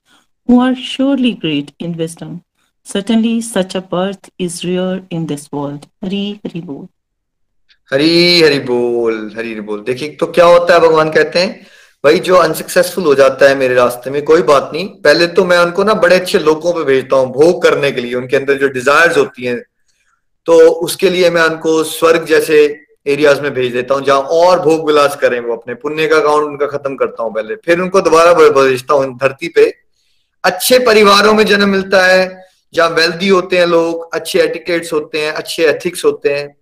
who are surely great in wisdom. Certainly, such a birth is rare in this world. Hari Hari Bol. हरी हरी बोल हरी हरी बोल देखिए तो क्या होता है भगवान कहते हैं भाई जो अनसक्सेसफुल हो जाता है मेरे रास्ते में कोई बात नहीं पहले तो मैं उनको ना बड़े अच्छे लोगों पे भेजता हूँ भोग करने के लिए उनके अंदर जो डिजायर्स होती हैं तो उसके लिए मैं उनको स्वर्ग जैसे एरियाज़ में भेज देता हूँ, जहाँ और भोग विलास करें वो अपने। पुण्य का अकाउंट उनका खत्म करता हूँ पहले। फिर उनको दोबारा भेजता हूँ, धरती पे। अच्छे परिवारों में जन्म मिलता है, जहाँ वेल्दी होते हैं लोग, अच्छे एटिकेट्स होते हैं, अच्छे एथिक्स होते हैं।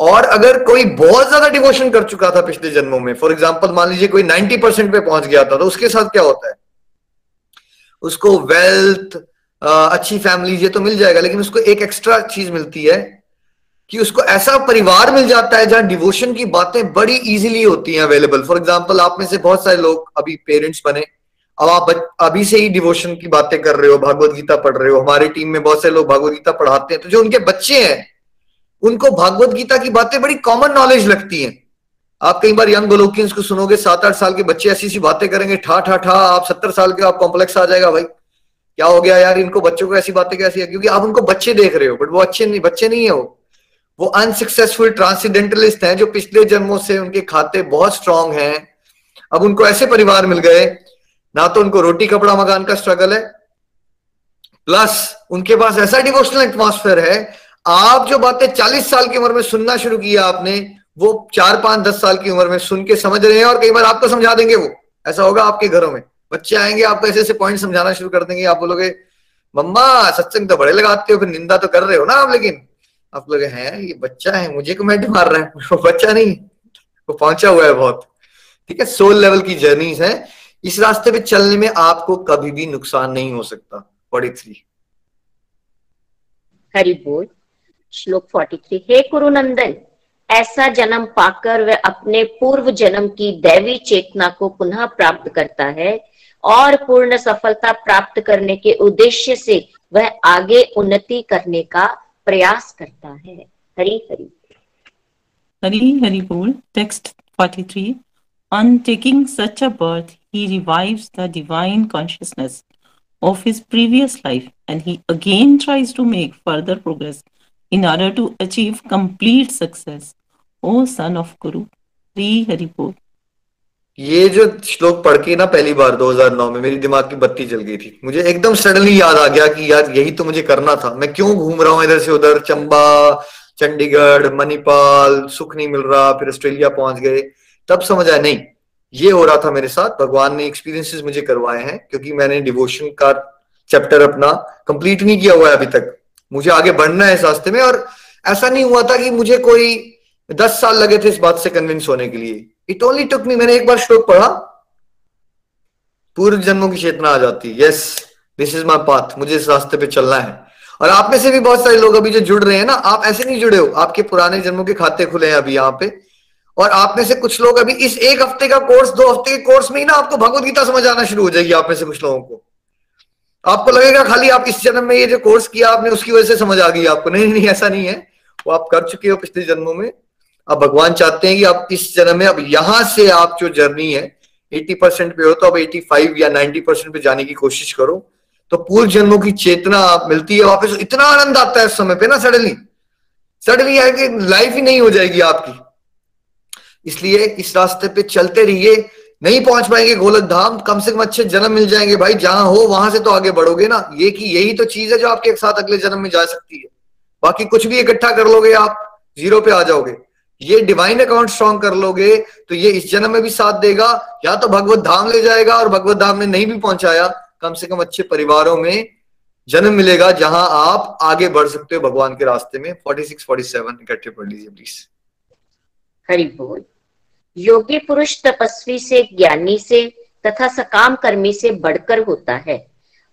और अगर कोई बहुत ज़्यादा डिवोशन कर चुका था पिछले जन्मों में फॉर एग्ज़ाम्पल मान लीजिए कोई 90 परसेंट पे पहुँच गया था तो उसके साथ क्या होता है? उसको वेल्थ अच्छी फैमिली ये तो मिल जाएगा, लेकिन उसको एक एक्स्ट्रा चीज़ मिलती है कि उसको ऐसा परिवार मिल जाता है जहाँ डिवोशन की बातें बड़ी इजीली होती हैं अवेलेबल फॉर एग्जांपल आप में से बहुत सारे लोग अभी पेरेंट्स बने। अब आप अभी से ही डिवोशन की बातें कर रहे हो, भागवत गीता पढ़ रहे हो। हमारी टीम में बहुत सारे लोग भागवत गीता पढ़ाते हैं। तो जो उनके बच्चे हैं, उनको भागवत गीता की बातें बड़ी कॉमन नॉलेज लगती हैं। आप कई बार यंग गोलोकियंस को सुनोगे, सात आठ साल के बच्चे ऐसी ऐसी बातें करेंगे, ठा ठा ठा, आप सत्तर साल के, आप कॉम्प्लेक्स आ जाएगा भाई। क्या हो गया यार, इनको बच्चों को ऐसी बातें कैसी है? क्योंकि आप उनको बच्चे देख रहे हो बट वो अच्छे नहीं, बच्चे नहीं है वो। वो अनसक्सेसफुल ट्रांसीडेंटलिस्ट हैं जो पिछले जन्मों से उनके खाते बहुत स्ट्रांग हैं। अब उनको ऐसे परिवार मिल गए, ना तो उनको रोटी कपड़ा मकान का स्ट्रगल है। प्लस उनके पास ऐसा डिवोशनल एटमोसफेयर है, आप जो बातें चालीस साल की उम्र में सुनना शुरू किया आपने, वो चार पाँच दस साल की उम्र में सुन के समझ रहे हैं और कई बार आपको समझा देंगे वो। ऐसा होगा आपके घरों में। बच्चे आएँगे, आपको ऐसे ऐसे पॉइंट समझाना शुरू कर देंगे, आप बोलोगे, मम्मा, सत्संग तो बड़े लगाते हो, फिर निंदा तो कर रहे हो ना आप लेकिन। आप लोग हैं, ये बच्चा है, मुझे कमेंट मार रहा है? वो बच्चा नहीं, वो पहुँचा हुआ है बहुत। ठीक है सोल लेवल की जर्नीज है। इस रास्ते पे चलने में आपको कभी भी नुकसान नहीं हो सकता फोर्टी थ्री हरि बोल श्लोक फोर्टी थ्री हे कुरुनंदन ऐसा जन्म पाकर वह अपने पूर्व जन्म की दैवी चेतना को पुनः प्राप्त करता है और पूर्ण सफलता प्राप्त करने के उद्देश्य से वह आगे उन्नति करने का प्रयास करता है हरी हरी हरी हरी बोल text 43 On taking such a birth, he revives the divine consciousness of his previous life and he again tries to make further progress in order to achieve complete success. O son of Guru, Hari Bol. ये जो श्लोक पढ़ के ना पहली बार 2009 में, मेरी दिमाग की बत्ती जल गई थी। मुझे एकदम सडनली याद आ गया कि यार, यही तो मुझे करना था। मैं क्यों घूम रहा हूँ इधर से उधर? चंबा, चंडीगढ़, मणिपाल, सुख नहीं मिल रहा, फिर ऑस्ट्रेलिया पहुँच गए। तब समझ आया, नहीं, ये हो रहा था मेरे साथ, भगवान ने एक्सपीरियंसेस मुझे करवाए हैं, क्योंकि मैंने डिवोशन का चैप्टर अपना कंप्लीट नहीं किया हुआ है अभी तक। मुझे आगे बढ़ना है इस रास्ते में, और ऐसा नहीं हुआ था कि मुझे कोई दस साल लगे थे इस बात से कन्विंस होने के लिए। इट ओनली टुक मी मैंने एक बार श्लोक पढ़ा, पूर्व जन्मों की चेतना आ जाती है yes this is my path मुझे इस रास्ते पे चलना है। और आप में से भी बहुत सारे लोग अभी जो जुड़ रहे हैं ना, आप ऐसे नहीं जुड़े हो, आपके पुराने जन्मों के खाते खुले हैं अभी यहाँ पे। और आप में से कुछ लोग अभी इस एक हफ़्ते का कोर्स, दो हफ़्ते के कोर्स में ही ना आपको भगवत गीता समझ आना शुरू हो जाएगी आप में से कुछ लोगों को। आपको लगेगा खाली आप इस जन्म में ये जो कोर्स किया आपने, उसकी वजह से समझ आ गई आपको। नहीं नहीं, ऐसा नहीं है। वो आप कर चुके हो पिछले जन्मों में। अब भगवान चाहते हैं कि आप इस जन्म में, अब यहाँ से आप जो जर्नी है 80 परसेंट पे हो तो अब 85 या 90 परसेंट पे जाने की कोशिश करो। तो पूर्व जन्मों की चेतना मिलती है, वापस इतना आनंद आता है उस समय पे ना सडनली सडनली आएगी लाइफ ही नहीं हो जाएगी आपकी। इसलिए इस रास्ते पे चलते रहिए, नहीं पहुँच पाएँगे गोलक धाम, कम से कम अच्छे जन्म मिल जाएँगे भाई, जहाँ हो वहाँ से तो आगे बढ़ोगे ना। ये कि यही तो चीज़ है जो आपके साथ अगले जन्म में जा सकती है। बाकी कुछ भी इकट्ठा कर लोगे आप ज़ीरो पे आ जाओगे। ये डिवाइन अकाउंट स्ट्रॉन्ग कर लोगे तो ये इस जन्म में भी साथ देगा। या तो भगवत धाम ले जाएगा और भगवत धाम ने नहीं भी पहुँचाया। कम से कम अच्छे परिवारों में जन्म मिलेगा जहाँ आप आगे बढ़ सकते हो भगवान के रास्ते में। 46 47 इकट्ठे पढ़ लीजिए प्लीज़ हरि बोल। योगी पुरुष तपस्वी से, ज्ञानी से तथा सकाम कर्मी से बढ़कर होता है।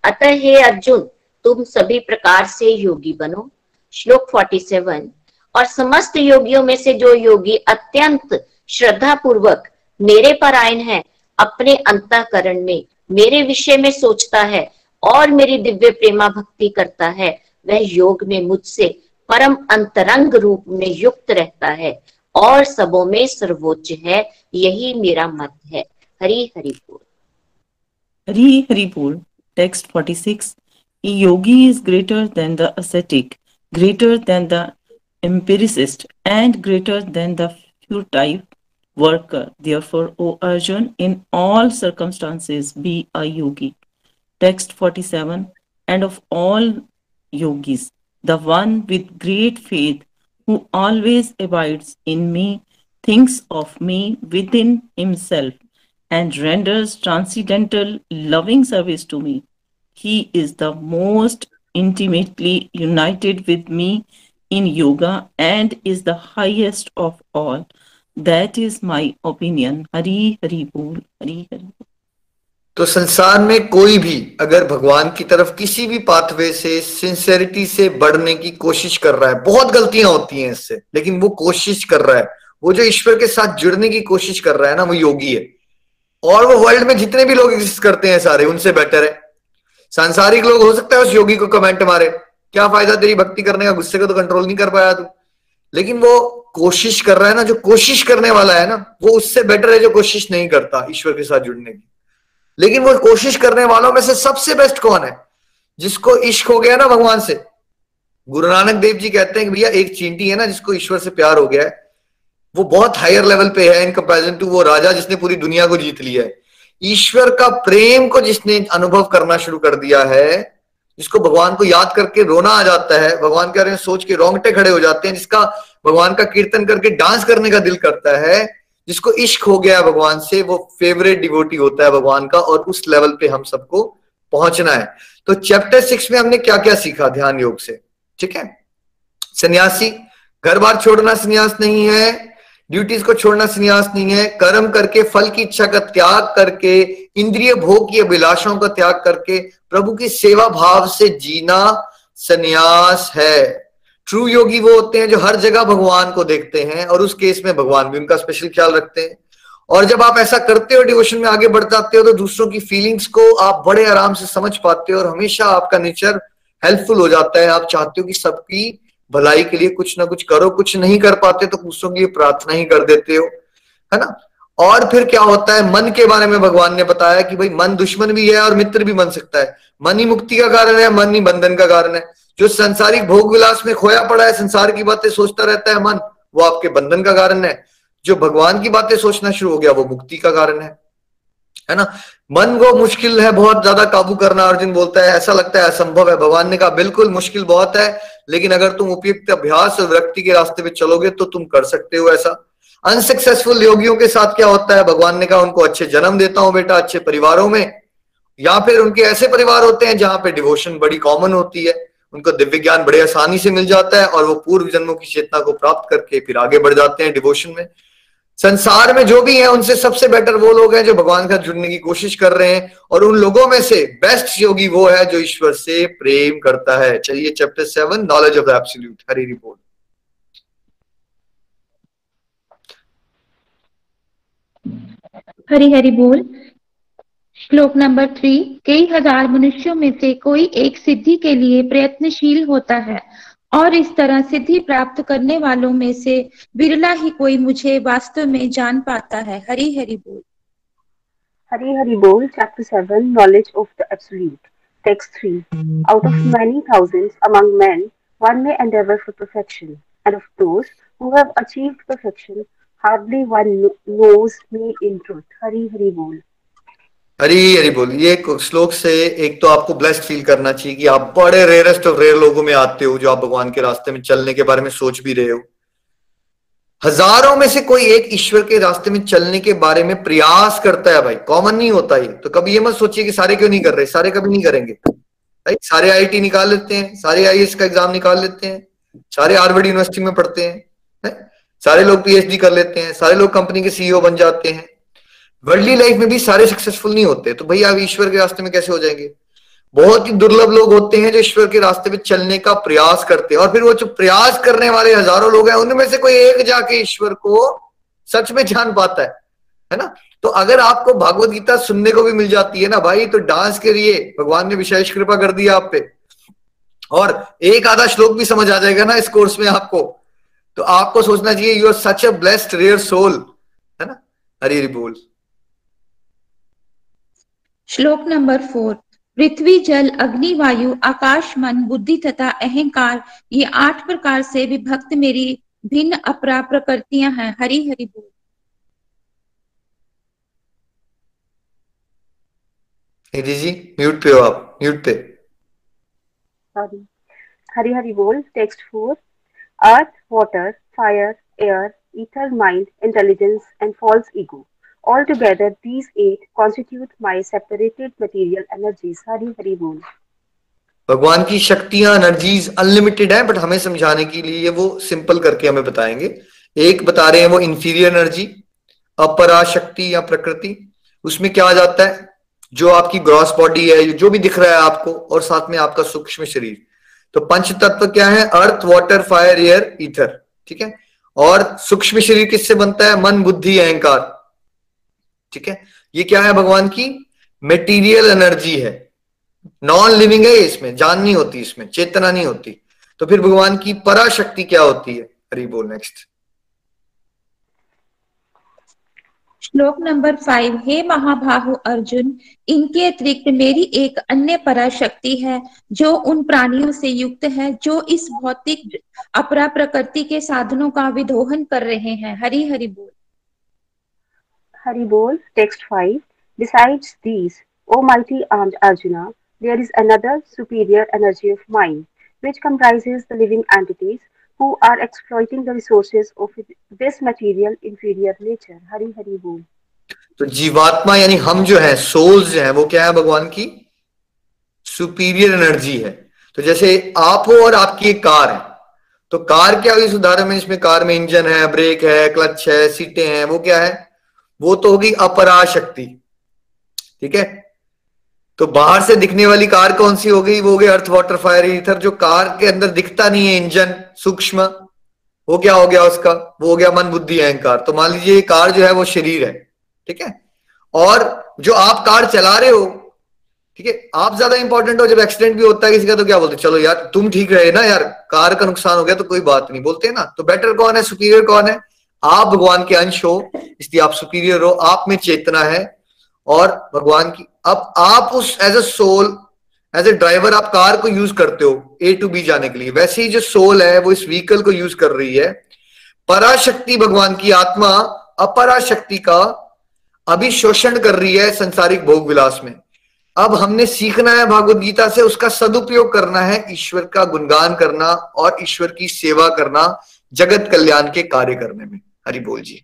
अतः हे अर्जुन, तुम सभी प्रकार से योगी बनो। श्लोक 47 और समस्त योगियों में से जो योगी अत्यंत श्रद्धा पूर्वक मेरे पर आयन है अपने अंतकरण में मेरे विषय में सोचता है और मेरी दिव्य प्रेमा भक्ति करता है वह योग में मुझसे परम अंतरंग रूप में युक्त रहता है और सबों में सर्वोच्च है यही मेरा मत है। हरि हरि बोल। हरि हरि बोल। Text 46 A yogi is greater than the ascetic, greater than the empiricist, and greater than the futile worker. Therefore, O Arjun, in all circumstances be a yogi. Text 47 And of all yogis, the one with great faith who always abides in me thinks of me within himself and renders transcendental loving service to me. He is the most intimately united with me in yoga and is the highest of all. That is my opinion. Hari Hari Bol. Hari Hari Bol. तो संसार में कोई भी अगर भगवान की तरफ़ किसी भी पाथवे से सिंसेरिटी से बढ़ने की कोशिश कर रहा है, बहुत गलतियाँ होती हैं इससे, लेकिन वो कोशिश कर रहा है, वो जो ईश्वर के साथ जुड़ने की कोशिश कर रहा है ना, वो योगी है और वो वर्ल्ड में जितने भी लोग एग्जिस्ट करते हैं सारे, उनसे बेटर है सांसारिक लोग, हो सकता है उस योगी को कमेंट मारे क्या फ़ायदा तेरी भक्ति करने का? गुस्से को तो कंट्रोल नहीं कर पाया तू। लेकिन वो कोशिश कर रहा है ना, जो कोशिश करने वाला है ना, वो उससे बेटर है जो कोशिश नहीं करता ईश्वर के साथ जुड़ने की। लेकिन वो कोशिश करने वालों में से सबसे बेस्ट कौन है? जिसको इश्क हो गया ना भगवान से। गुरु नानक देव जी कहते हैं कि भैया, एक चींटी है ना, जिसको ईश्वर से प्यार हो गया है, वो बहुत हायर लेवल पे है इन कंपेरिजन टू वो राजा जिसने पूरी दुनिया को जीत लिया है। ईश्वर का प्रेम को जिसने अनुभव करना शुरू कर दिया है जिसको भगवान को याद करके रोना आ जाता है, भगवान के बारे में सोच के रोंगटे खड़े हो जाते हैं, जिसका भगवान का कीर्तन करके डांस करने का दिल करता है, जिसको इश्क हो गया भगवान से, वो फेवरेट डिवोटी होता है भगवान का, और उस लेवल पे हम सबको पहुँचना है। तो चैप्टर सिक्स में हमने क्या क्या सीखा ध्यान योग से? ठीक है? सन्यासी, घर बार छोड़ना सन्यास नहीं है ड्यूटीज़ को छोड़ना संन्यास नहीं है। कर्म करके, फल की इच्छा का त्याग करके, इंद्रिय भोग की अभिलाषाओं का त्याग करके, प्रभु की सेवा भाव से जीना संन्यास है। ट्रू योगी वो होते हैं जो हर जगह भगवान को देखते हैं और उस केस में भगवान भी, उनका स्पेशल ख्याल रखते हैं। और जब आप ऐसा करते हो डिवोशन में आगे बढ़ जाते हो तो दूसरों की फीलिंग्स को आप बड़े आराम से समझ पाते हो और हमेशा आपका नेचर हेल्पफुल हो जाता है। आप चाहते हो कि सबकी भलाई के लिए कुछ ना कुछ करो, कुछ नहीं कर पाते तो दूसरों की प्रार्थना ही कर देते हो, है ना? और फिर क्या होता है, मन के बारे में भगवान ने बताया कि भाई, मन दुश्मन भी है और मित्र भी बन सकता है। मन ही मुक्ति का कारण है, मन ही बंधन का कारण है। जो संसारिक भोग विलास में खोया पड़ा है, संसार की बातें सोचता रहता है मन, वो आपके बंधन का कारण है। जो भगवान की बातें सोचना शुरू हो गया, वो मुक्ति का कारण है। है ना? मन को मुश्किल है बहुत ज़्यादा काबू करना, अर्जुन बोलता है, ऐसा लगता है असंभव है। भगवान ने कहा, बिल्कुल मुश्किल बहुत है, लेकिन अगर तुम उपयुक्त अभ्यास और व्यक्ति के रास्ते पे चलोगे तो तुम कर सकते हो ऐसा। अनसक्सेसफुल योगियों के साथ क्या होता है? भगवान ने कहा, उनको अच्छे जन्म देता हूँ बेटा, अच्छे परिवारों में। या फिर उनके ऐसे परिवार होते हैं जहाँ पे डिवोशन बड़ी कॉमन होती है, उनको दिव्य ज्ञान बड़े आसानी से मिल जाता है और वो पूर्व जन्मों की चेतना को प्राप्त करके फिर आगे बढ़ जाते हैं डिवोशन में। संसार में जो भी है, उनसे सबसे बेटर वो लोग हैं जो भगवान का जुड़ने की कोशिश कर रहे हैं और उन लोगों में से बेस्ट योगी वो है जो ईश्वर से प्रेम करता है। चलिए chapter seven knowledge of absolute Hari report Hari Hari बोल। श्लोक नंबर थ्री कई हज़ार मनुष्यों में से कोई एक सिद्धि के लिए प्रयत्नशील होता है। और इस तरह सिद्धि प्राप्त करने वालों में से बिरला ही कोई मुझे वास्तव में जान पाता है। हरी हरी बोल। हरी हरी बोल chapter seven knowledge of the absolute text three out of many thousands among men one may endeavour for perfection and of those who have achieved perfection hardly one knows me in truth Hari Hari बोल। हरी हरी बोल, ये श्लोक से एक तो आपको blessed feel करना चाहिए कि आप बड़े रेयरेस्ट ऑफ़ रेयर लोगों में आते हो जो आप भगवान के रास्ते में चलने के बारे में सोच भी रहे हो। हज़ारों में से कोई एक ईश्वर के रास्ते में चलने के बारे में प्रयास करता है भाई कॉमन नहीं होता ये। तो कभी ये मत सोचिए कि सारे क्यों नहीं कर रहे, सारे कभी नहीं करेंगे। भाई, सारे आईआईटी निकाल लेते हैं, सारे आईएएस का एग्ज़ाम निकाल लेते हैं, सारे हार्वर्ड यूनिवर्सिटी में पढ़ते हैं? सारे लोग पीएचडी कर लेते हैं, सारे लोग कंपनी के सीईओ बन जाते हैं। वर्ल्डली लाइफ में भी सारे सक्सेसफुल नहीं होते तो भाई आप ईश्वर के रास्ते में कैसे हो जाएँगे? बहुत ही दुर्लभ लोग होते हैं जो ईश्वर के रास्ते पे चलने का प्रयास करते हैं, और फिर वो जो प्रयास करने वाले हज़ारों लोग हैं, उनमें से कोई एक जाके ईश्वर को सच में जान पाता है है ना? तो अगर आपको भागवत गीता सुनने को भी मिल जाती है ना भाई तो डांस के लिए भगवान ने विशेष कृपा कर दिया आप पे। और एक आधा श्लोक भी समझ आ जाएगा ना इस कोर्स में आपको। तो आपको सोचना चाहिए you are such a blessed rare soul है ना? हरी बोल। श्लोक नंबर फोर पृथ्वी जल अग्नि वायु आकाश मन बुद्धि तथा अहंकार ये आठ प्रकार से विभक्त मेरी भिन्न अपरा प्रकृतियाँ हैं हरि हरि बोल निधि जी म्यूट पे हो आप म्यूट पे Sorry. Hari Hari Bol, text 4. Earth, water, fire, air, ether, mind, intelligence, and false ego. Altogether, these eight constitute my separated material energies. Hari Hari Bol. भगवान की शक्तियाँ एनर्जीज अनलिमिटेड है बट हमें समझाने के लिए वो सिंपल करके हमें बताएँगे। एक बता रहे हैं वो इंफीरियर एनर्जी अपरा शक्ति या प्रकृति। उसमें क्या आ जाता है? जो आपकी ग्रॉस बॉडी है जो भी दिख रहा है आपको और साथ में आपका सूक्ष्म शरीर। तो पंच तत्व क्या है? Earth water fire air ether ठीक है? और सूक्ष्म शरीर किससे बनता है? मन बुद्धि अहंकार। ठीक है? ये क्या है भगवान की? मेटीरियल एनर्जी है। नॉन लिविंग है इसमें, जान नहीं होती इसमें, चेतना नहीं होती। तो फिर भगवान की पराशक्ति क्या होती है? हरी बोल नेक्स्ट श्लोक नंबर फाइव हे महाबाहु अर्जुन, इनके अतिरिक्त मेरी एक अन्य पराशक्ति है, जो उन प्राणियों से युक्त है, जो इस भौतिक अपरा प्रकृति के साधनों का विदोहन कर रहे हैं। हरी हरि बोल। Hari Bol, text 5. Besides these, O mighty armed Arjuna, there is another superior energy of mind, which comprises the living entities who are exploiting the resources of this material inferior nature. Hari Hari Bol. तो जीवात्मा यानी हम जो है souls जो है वो क्या है भगवान की सुपीरियर एनर्जी है तो जैसे आप हो और आपकी एक कार है तो कार क्या हुई इस उदाहरण में इसमें कार में इंजन है ब्रेक है क्लच है सीटें हैं वो क्या है वो तो होगी अपराशक्ति। ठीक है? तो बाहर से दिखने वाली कार कौन सी हो गई? वो हो गई अर्थ वाटर फायर ईथर जो कार के अंदर दिखता नहीं है इंजन सूक्ष्म। वो क्या हो गया उसका? वो हो गया मन, बुद्धि, अहंकार। तो मान लीजिए कार जो है वो शरीर है। ठीक है? और जो आप कार चला रहे हो, ठीक है? आप ज़्यादा इंपॉर्टेंट हो, जब एक्सीडेंट भी होता है किसी का तो क्या बोलते चलो यार, तुम ठीक रहे ना यार, कार का नुकसान हो गया तो कोई बात नहीं। बोलते ना तो बेटर कौन है? सुपीरियर कौन है? आप भगवान के अंश हो, इसलिए आप सुपीरियर हो, आप में चेतना है। और भगवान की, अब आप उस as a soul as a driver आप कार को यूज़ करते हो ए टू बी जाने के लिए। वैसे ही जो सोल है, वो इस व्हीकल को यूज़ कर रही है। पराशक्ति भगवान की आत्मा, अपराशक्ति का अभी शोषण कर रही है संसारिक भोग विलास में। अब हमने सीखना है भागवत गीता से, उसका सदुपयोग करना है ईश्वर का गुणगान करना और ईश्वर की सेवा करना जगत कल्याण के कार्य करने में। हरि बोल जी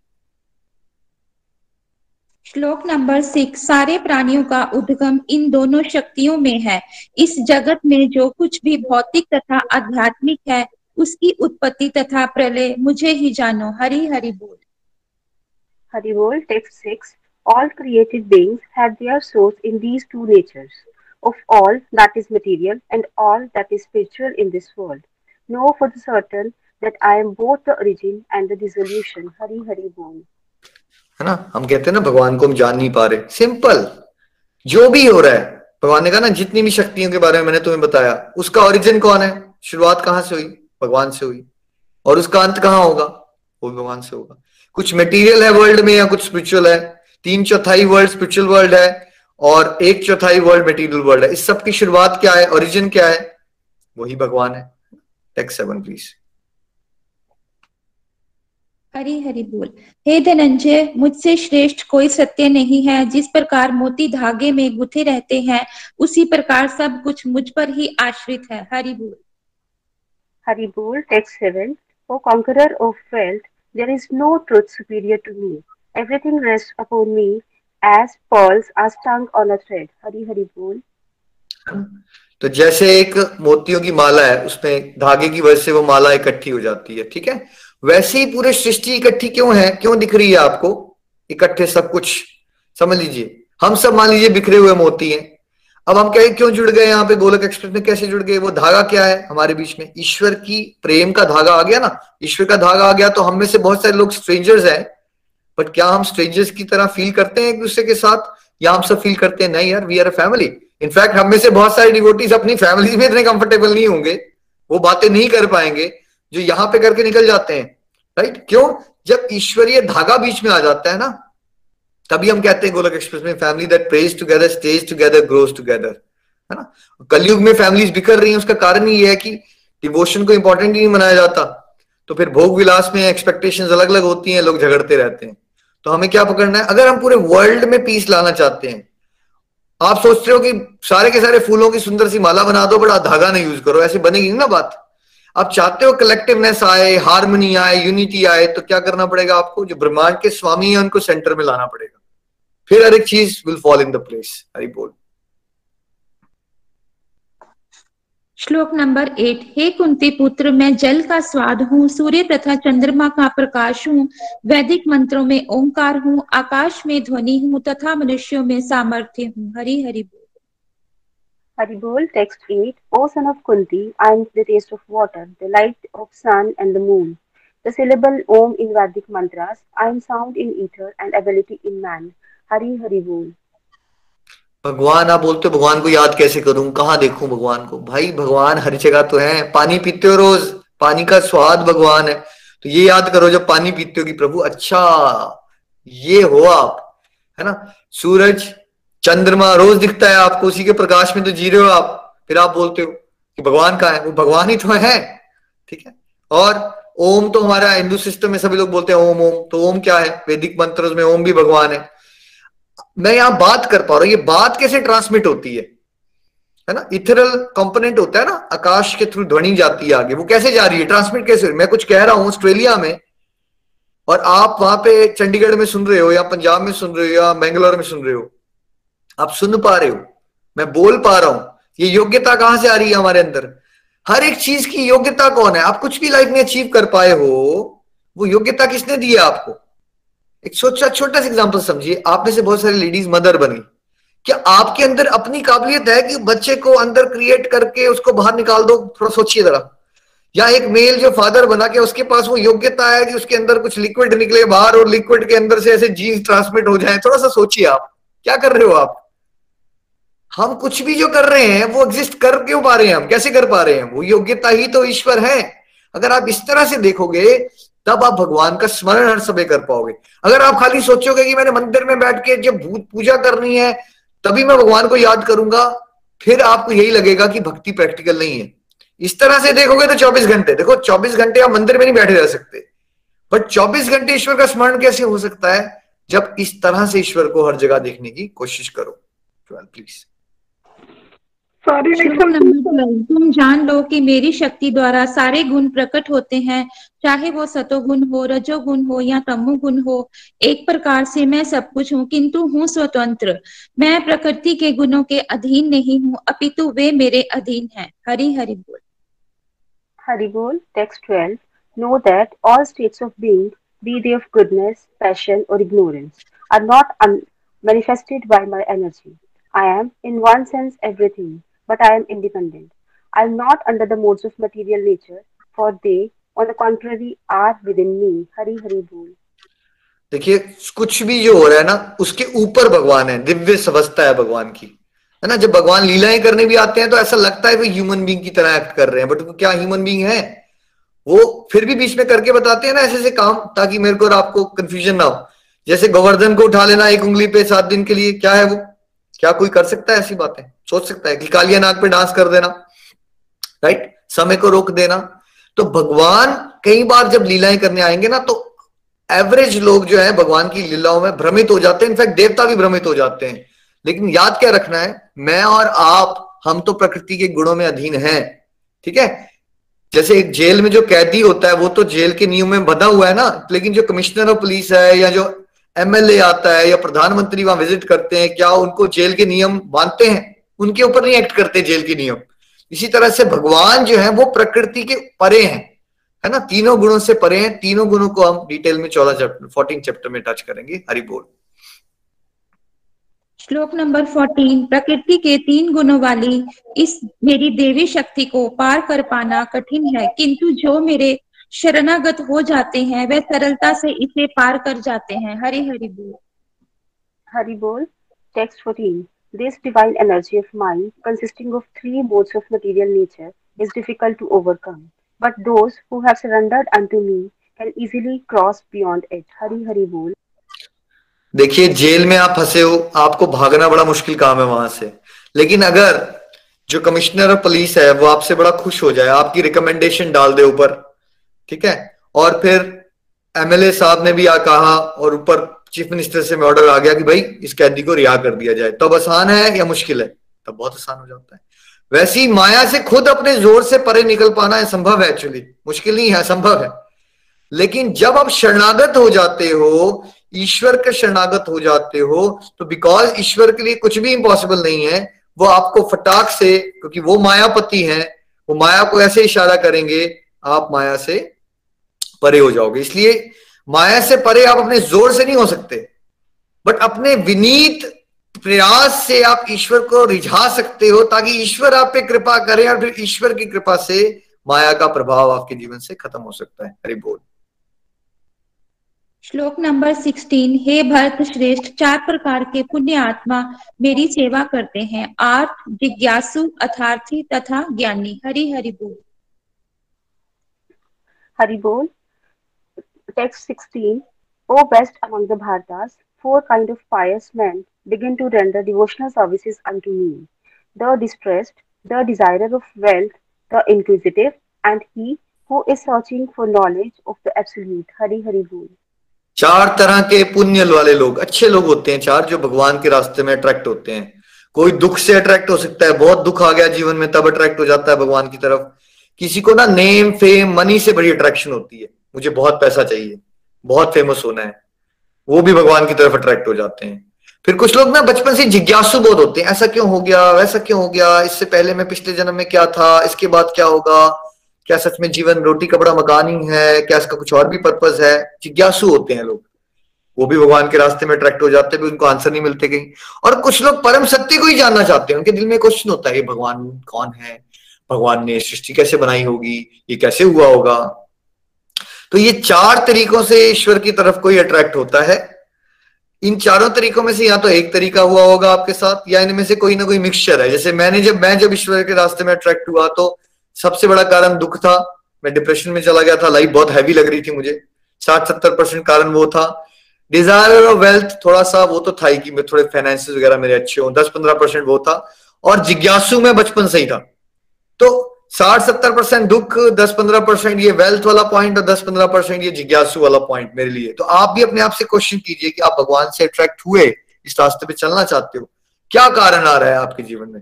श्लोक नंबर सिक्स सारे प्राणियों का उद्गम इन दोनों शक्तियों में है इस जगत में जो कुछ भी भौतिक तथा आध्यात्मिक है उसकी उत्पत्ति तथा प्रलय मुझे ही जानो हरि हरि बोल Bol, text 6. All created beings have their source in these two natures, of all that is material and all that is spiritual in this world. Know for the certain that I am both the origin and the dissolution. Hari Hari Bol. है ना? हम कहते हैं ना, भगवान को हम जान नहीं पा रहे। सिंपल जो भी हो रहा है, भगवान ने कहा ना, जितनी भी शक्तियों के बारे में मैंने तुम्हें बताया, उसका ओरिजिन कौन है? शुरुआत कहाँ से हुई? भगवान से हुई। और उसका अंत कहाँ होगा? वो भगवान से होगा। कुछ मटेरियल है वर्ल्ड में या कुछ स्पिरिचुअल है? तीन चौथाई वर्ल्ड स्पिरिचुअल वर्ल्ड है और एक चौथाई वर्ल्ड मटेरियल वर्ल्ड है। इस सब की शुरुआत क्या है? ओरिजिन क्या है? वही भगवान है। Text seven please Hari Hari बोल। हे धनंजय मुझसे श्रेष्ठ कोई सत्य नहीं है। जिस प्रकार मोती धागे में गुथे रहते हैं उसी प्रकार सब कुछ मुझ पर ही आश्रित है। हरि बोल। हरि बोल text seven O conqueror of wealth there is no truth superior to me everything rest upon me as pearls are strung on a thread Hari Hari बोल। तो जैसे एक मोतियों की माला है उसमें धागे की वजह से वो माला इकट्ठी हो जाती है ठीक है? वैसे ही पूरे सृष्टि इकट्ठी क्यों है? क्यों दिख रही है आपको? इकट्ठे सब कुछ। समझ लीजिए। हम सब मान लीजिए बिखरे हुए मोती हैं। अब हम कहें, क्यों जुड़ गए यहाँ पे? गोलक एक्सप्रेस में कैसे जुड़ गए? वो धागा क्या है हमारे बीच में? ईश्वर की प्रेम का धागा आ गया ना? ईश्वर का धागा आ गया तो हम में से बहुत सारे लोग स्ट्रेंजर्स हैं। बट क्या हम स्ट्रेंजर्स की तरह फील करते हैं एक दूसरे के साथ? या हम सब फील करते हैं, नहीं यार we are a family in fact हम में से बहुत सारे डिवोटीज अपनी फैमिली में इतने कंफर्टेबल नहीं होंगे। वो बातें नहीं कर पाएँगे। जो यहाँ पे करके निकल जाते हैं राइट क्यों? जब ईश्वरीय धागा बीच में आ जाता है ना, तभी हम कहते हैं गोलक एक्सप्रेस में family that prays together stays together grows together है ना? कलयुग में फैमिलीज़ बिखर रही हैं, उसका कारण ये है कि डिवोशन को इंपॉर्टेंट ही नहीं मनाया जाता। तो फिर भोग विलास में एक्सपेक्टेशंस अलग अलग होती हैं, लोग झगड़ते रहते हैं। तो हमें क्या पकड़ना है? अगर हम पूरे वर्ल्ड में पीस लाना चाहते हैं, आप सोचते हो कि सारे के सारे फूलों की सुंदर सी माला बना दो, बड़ा धागा नहीं यूज़ करो, ऐसे बनेगी ना बात? आप चाहते हो कलेक्टिवनेस आए हारमोनी आए यूनिटी आए तो क्या करना पड़ेगा आपको? जो ब्रह्मांड के स्वामी है, उनको सेंटर में लाना पड़ेगा। फिर हर एक चीज़ will fall in the place Hari बोल। श्लोक नंबर एट हे कुंती पुत्र, मैं जल का स्वाद हूँ, सूर्य तथा चंद्रमा का प्रकाश हूँ, वैदिक मंत्रों में ओंकार हूँ, आकाश में ध्वनि हूँ, तथा मनुष्यों में सामर्थ्य हूँ। हरि हरि बोल Haribol, text 8. O son of Kunti, I am the taste of water, the light of sun and the moon. The syllable Om in Vedic mantras, I am sound in ether and ability in man. Hari Hari Bol. भगवान आप बोलते हो भगवान को याद कैसे करूँ कहाँ देखूँ भगवान को भाई भगवान हर जगह तो है पानी पीते हो रोज पानी का स्वाद भगवान है तो ये याद करो जब पानी पीते हो कि प्रभु अच्छा ये हो आप है ना सूरज चंद्रमा रोज दिखता है आपको, उसी के प्रकाश में तो जी रहे हो आप। फिर आप बोलते हो कि भगवान का है? वो भगवान ही तो है। ठीक है? और ओम तो हमारा हिंदू सिस्टम में सभी लोग बोलते हैं ओम ओम। तो ओम क्या है? वैदिक मंत्र में ओम भी भगवान है। मैं यहाँ बात कर पा रहा हूँ, ये बात कैसे ट्रांसमिट होती है? है ना? इथरल कंपोनेंट होता है ना, आकाश के थ्रू ध्वनि जाती है आगे। वो कैसे जा रही है? ट्रांसमिट कैसे मैं कुछ कह रहा हूँ ऑस्ट्रेलिया में, और आप वहाँ पे चंडीगढ़ में सुन रहे हो, या पंजाब में सुन रहे हो, या बेंगलोर में सुन रहे हो। आप सुन पा रहे हो, मैं बोल पा रहा हूँ, ये योग्यता कहाँ से आ रही है हमारे अंदर? हर एक चीज़ की योग्यता कौन है? आप कुछ भी लाइफ में अचीव कर पाए हो, वो योग्यता किसने दी है आपको? एक छोटा छोटा सा एग्ज़ाम्पल समझिए, आप में से बहुत सारी लेडीज़ मदर बनी। क्या आपके अंदर अपनी काबिलियत है कि बच्चे को अंदर क्रिएट करके उसको बाहर निकाल दो? थोड़ा सोचिए जरा। या एक मेल जो फादर बना के उसके पास वो योग्यता है कि उसके अंदर कुछ लिक्विड निकले बाहर और लिक्विड के अंदर से ऐसे जीन्स ट्रांसमिट हो जाए? थोड़ा सा सोचिए आप। क्या कर रहे हो आप? हम कुछ भी जो कर रहे हैं, वो एग्जिस्ट कर क्यों पा रहे हैं हम? कैसे कर पा रहे हैं वो योग्यता ही तो ईश्वर है। अगर आप इस तरह से देखोगे, तब आप भगवान का स्मरण हर समय कर पाओगे। अगर आप खाली सोचोगे कि मैंने मंदिर में बैठ के जब भूत पूजा करनी है, तभी मैं भगवान को याद करूँगा, फिर आपको यही लगेगा कि भक्ति प्रैक्टिकल नहीं है। इस तरह से देखोगे तो 24 घंटे, देखो 24 घंटे आप मंदिर में नहीं बैठे रह सकते। बट 24 घंटे ईश्वर का स्मरण कैसे हो सकता है? जब इस तरह से ईश्वर को हर जगह देखने की कोशिश करो। प्लीज़ तुम जान लो कि मेरी शक्ति द्वारा सारे गुण प्रकट होते हैं चाहे वो सतोगुण हो रजोगुण हो या तमोगुण हो। एक प्रकार से मैं सब कुछ हूँ किंतु हूँ स्वतंत्र। मैं प्रकृति के गुणों के अधीन नहीं हूँ अपितु वे मेरे अधीन हैं। हरि हरि बोल। हरि बोल text twelve. Know that all states of being be they of goodness, passion, or ignorance, are not manifested by my energy. I am, in one sense, everything, but I am independent. I am not under the modes of material nature, for they, on the contrary, are within me. Hari Hari Bol. देखिए कुछ भी जो हो रहा है ना उसके ऊपर भगवान है दिव्य सवस्था है भगवान की है ना जब भगवान लीलाएँ करने भी आते हैं तो ऐसा लगता है वो ह्यूमन बींग की तरह एक्ट कर रहे हैं बट वो क्या ह्यूमन बींग है वो फिर भी बीच में करके बताते हैं ना ऐसे ऐसे काम ताकि मेरे को और आपको कंफ्यूजन ना हो जैसे गोवर्धन को उठा लेना एक उंगली पे सात दिन के लिए क्या है वो क्या कोई कर सकता है ऐसी बातें? सोच सकता है कि कालिया नाग पे डांस कर देना राइट समय को रोक देना। तो भगवान कई बार जब लीलाएँ करने आएँगे ना तो एवरेज लोग जो है, भगवान की लीलाओं में भ्रमित हो जाते हैं। इनफैक्ट देवता भी भ्रमित हो जाते हैं। लेकिन याद क्या रखना है? मैं और आप, हम तो प्रकृति के गुणों में अधीन हैं। ठीक है? जैसे एक जेल में जो कैदी होता है, वो तो जेल के नियम में बंधा हुआ है ना? लेकिन जो कमिश्नर ऑफ़ पुलिस है, या जो एमएलए आता है या प्रधानमंत्री वहाँ विज़िट करते हैं, क्या उनको जेल के नियम मानते हैं? उनके ऊपर नहीं एक्ट करते जेल के नियम। इसी तरह से भगवान जो है, वो प्रकृति के परे हैं। है ना? तीनों गुणों से परे हैं। तीनों गुणों को हम डिटेल में चौदह चैप्टर फोर्टीन चैप्टर में टच करेंगे। हरि बोल। श्लोक नंबर 14 प्रकृति के तीन गुणों वाली इस मेरी देवी शक्ति को पार कर पाना कठिन है, किंतु जो मेरे शरणागत हो जाते हैं वे सरलता से इसे पार कर जाते हैं। हरि हरि बोल। हरि बोल। Text fourteen this divine energy of mind consisting of three modes of material nature is difficult to overcome but those who have surrendered unto me can easily cross beyond it Hari Hari बोल देखिए jail में आप फंसे हो आपको भागना बड़ा मुश्किल काम है वहाँ से। लेकिन अगर जो कमिश्नर ऑफ़ पुलिस है वो आपसे बड़ा खुश हो जाए आपकी रिकमेंडेशन डाल दे ऊपर। ठीक है? और फिर एमएलए साहब ने भी आ कहा और ऊपर चीफ मिनिस्टर से ऑर्डर आ गया कि भाई इस कैदी को रिहा कर दिया जाए। तब आसान है या मुश्किल है? तब बहुत आसान हो जाता है। वैसी माया से खुद अपने ज़ोर से परे निकल पाना संभव है एक्चुअली मुश्किल नहीं है संभव है। लेकिन जब आप शरणागत हो जाते हो, ईश्वर के शरणागत हो जाते हो तो बिकॉज़ ईश्वर के लिए कुछ भी इम्पॉसिबल नहीं है, वो आपको फटाक से, क्योंकि वो मायापति हैं, वो माया को ऐसे इशारा करेंगे, आप माया से परे हो जाओगे। इसलिए माया से परे आप अपने ज़ोर से नहीं हो सकते। बट अपने विनीत प्रयास से आप ईश्वर को रिझा सकते हो ताकि ईश्वर आप पे कृपा करे और फिर ईश्वर की कृपा से माया का प्रभाव आपके जीवन से खत्म हो सकता है। हरि बोल। श्लोक नंबर 16 हे भरत श्रेष्ठ चार प्रकार के पुण्य आत्मा मेरी सेवा करते हैं। आर्थ जिज्ञासु अथार्थी तथा ज्ञानी। हरि हरि बोल। Hari Bol. Text 16. O best among the Bharatas, four kind of pious men begin to render devotional services unto me. The distressed, the desirer of wealth, the inquisitive, and he who is searching for knowledge of the absolute. Hari Hari Bol. चार तरह के पुण्य वाले लोग अच्छे लोग होते हैं चार जो भगवान के रास्ते में अट्रैक्ट होते हैं कोई दुख से अट्रैक्ट हो सकता है बहुत दुख आ गया जीवन में तब अट्रैक्ट हो जाता है भगवान की तरफ़ किसी को ना नेम फेम मनी से बड़ी अट्रैक्शन होती है मुझे बहुत पैसा चाहिए, बहुत फ़ेमस होना है। वो भी भगवान की तरफ़ अट्रैक्ट हो जाते हैं। फिर कुछ लोग ना बचपन से जिज्ञासु बहुत होते हैं, ऐसा क्यों हो गया, वैसा क्यों हो गया, इससे पहले मैं पिछले जन्म में क्या था, इसके बाद क्या होगा, क्या सच में जीवन रोटी कपड़ा मकान ही है, क्या इसका कुछ और भी पर्पज है? जिज्ञासु होते हैं लोग। वो भी भगवान के रास्ते में अट्रैक्ट हो जाते हैं उनको आंसर नहीं मिलते कहीं। और कुछ लोग परम सत्य को ही जानना चाहते हैं, उनके दिल में क्वेश्चन होता है ये भगवान, कौन है? भगवान ने सृष्टि कैसे बनाई होगी? ये कैसे हुआ होगा? तो ये चार तरीकों से ईश्वर की तरफ़ कोई अट्रैक्ट होता है। इन चारों तरीकों में से या तो एक तरीका हुआ होगा आपके साथ, या इनमें से कोई ना कोई मिक्सचर है। जैसे मैंने जब, मैं जब ईश्वर के रास्ते में अट्रैक्ट हुआ तो सबसे बड़ा कारण दुख था। मैं डिप्रेशन में चला गया था। लाइफ बहुत हैवी लग रही थी मुझे। साठ सत्तर परसेंट कारण वो था। डिज़ायर और वेल्थ थोड़ा सा वो तो था ही कि मैं थोड़े फाइनेंस वगैरह मेरे अच्छे हों। दस पंद्रह परसेंट वो था। और जिज्ञासु में बचपन से ही था। तो साठ सत्तर परसेंट दुख, दस पंद्रह परसेंट ये वेल्थ वाला पॉइंट और दस पंद्रह परसेंट ये जिज्ञासु वाला पॉइंट मेरे लिए। तो आप भी अपने आप से क्वेश्चन कीजिए कि आप भगवान से अट्रैक्ट हुए, इस रास्ते पे चलना चाहते हो। क्या कारण आ रहा है आपके जीवन में?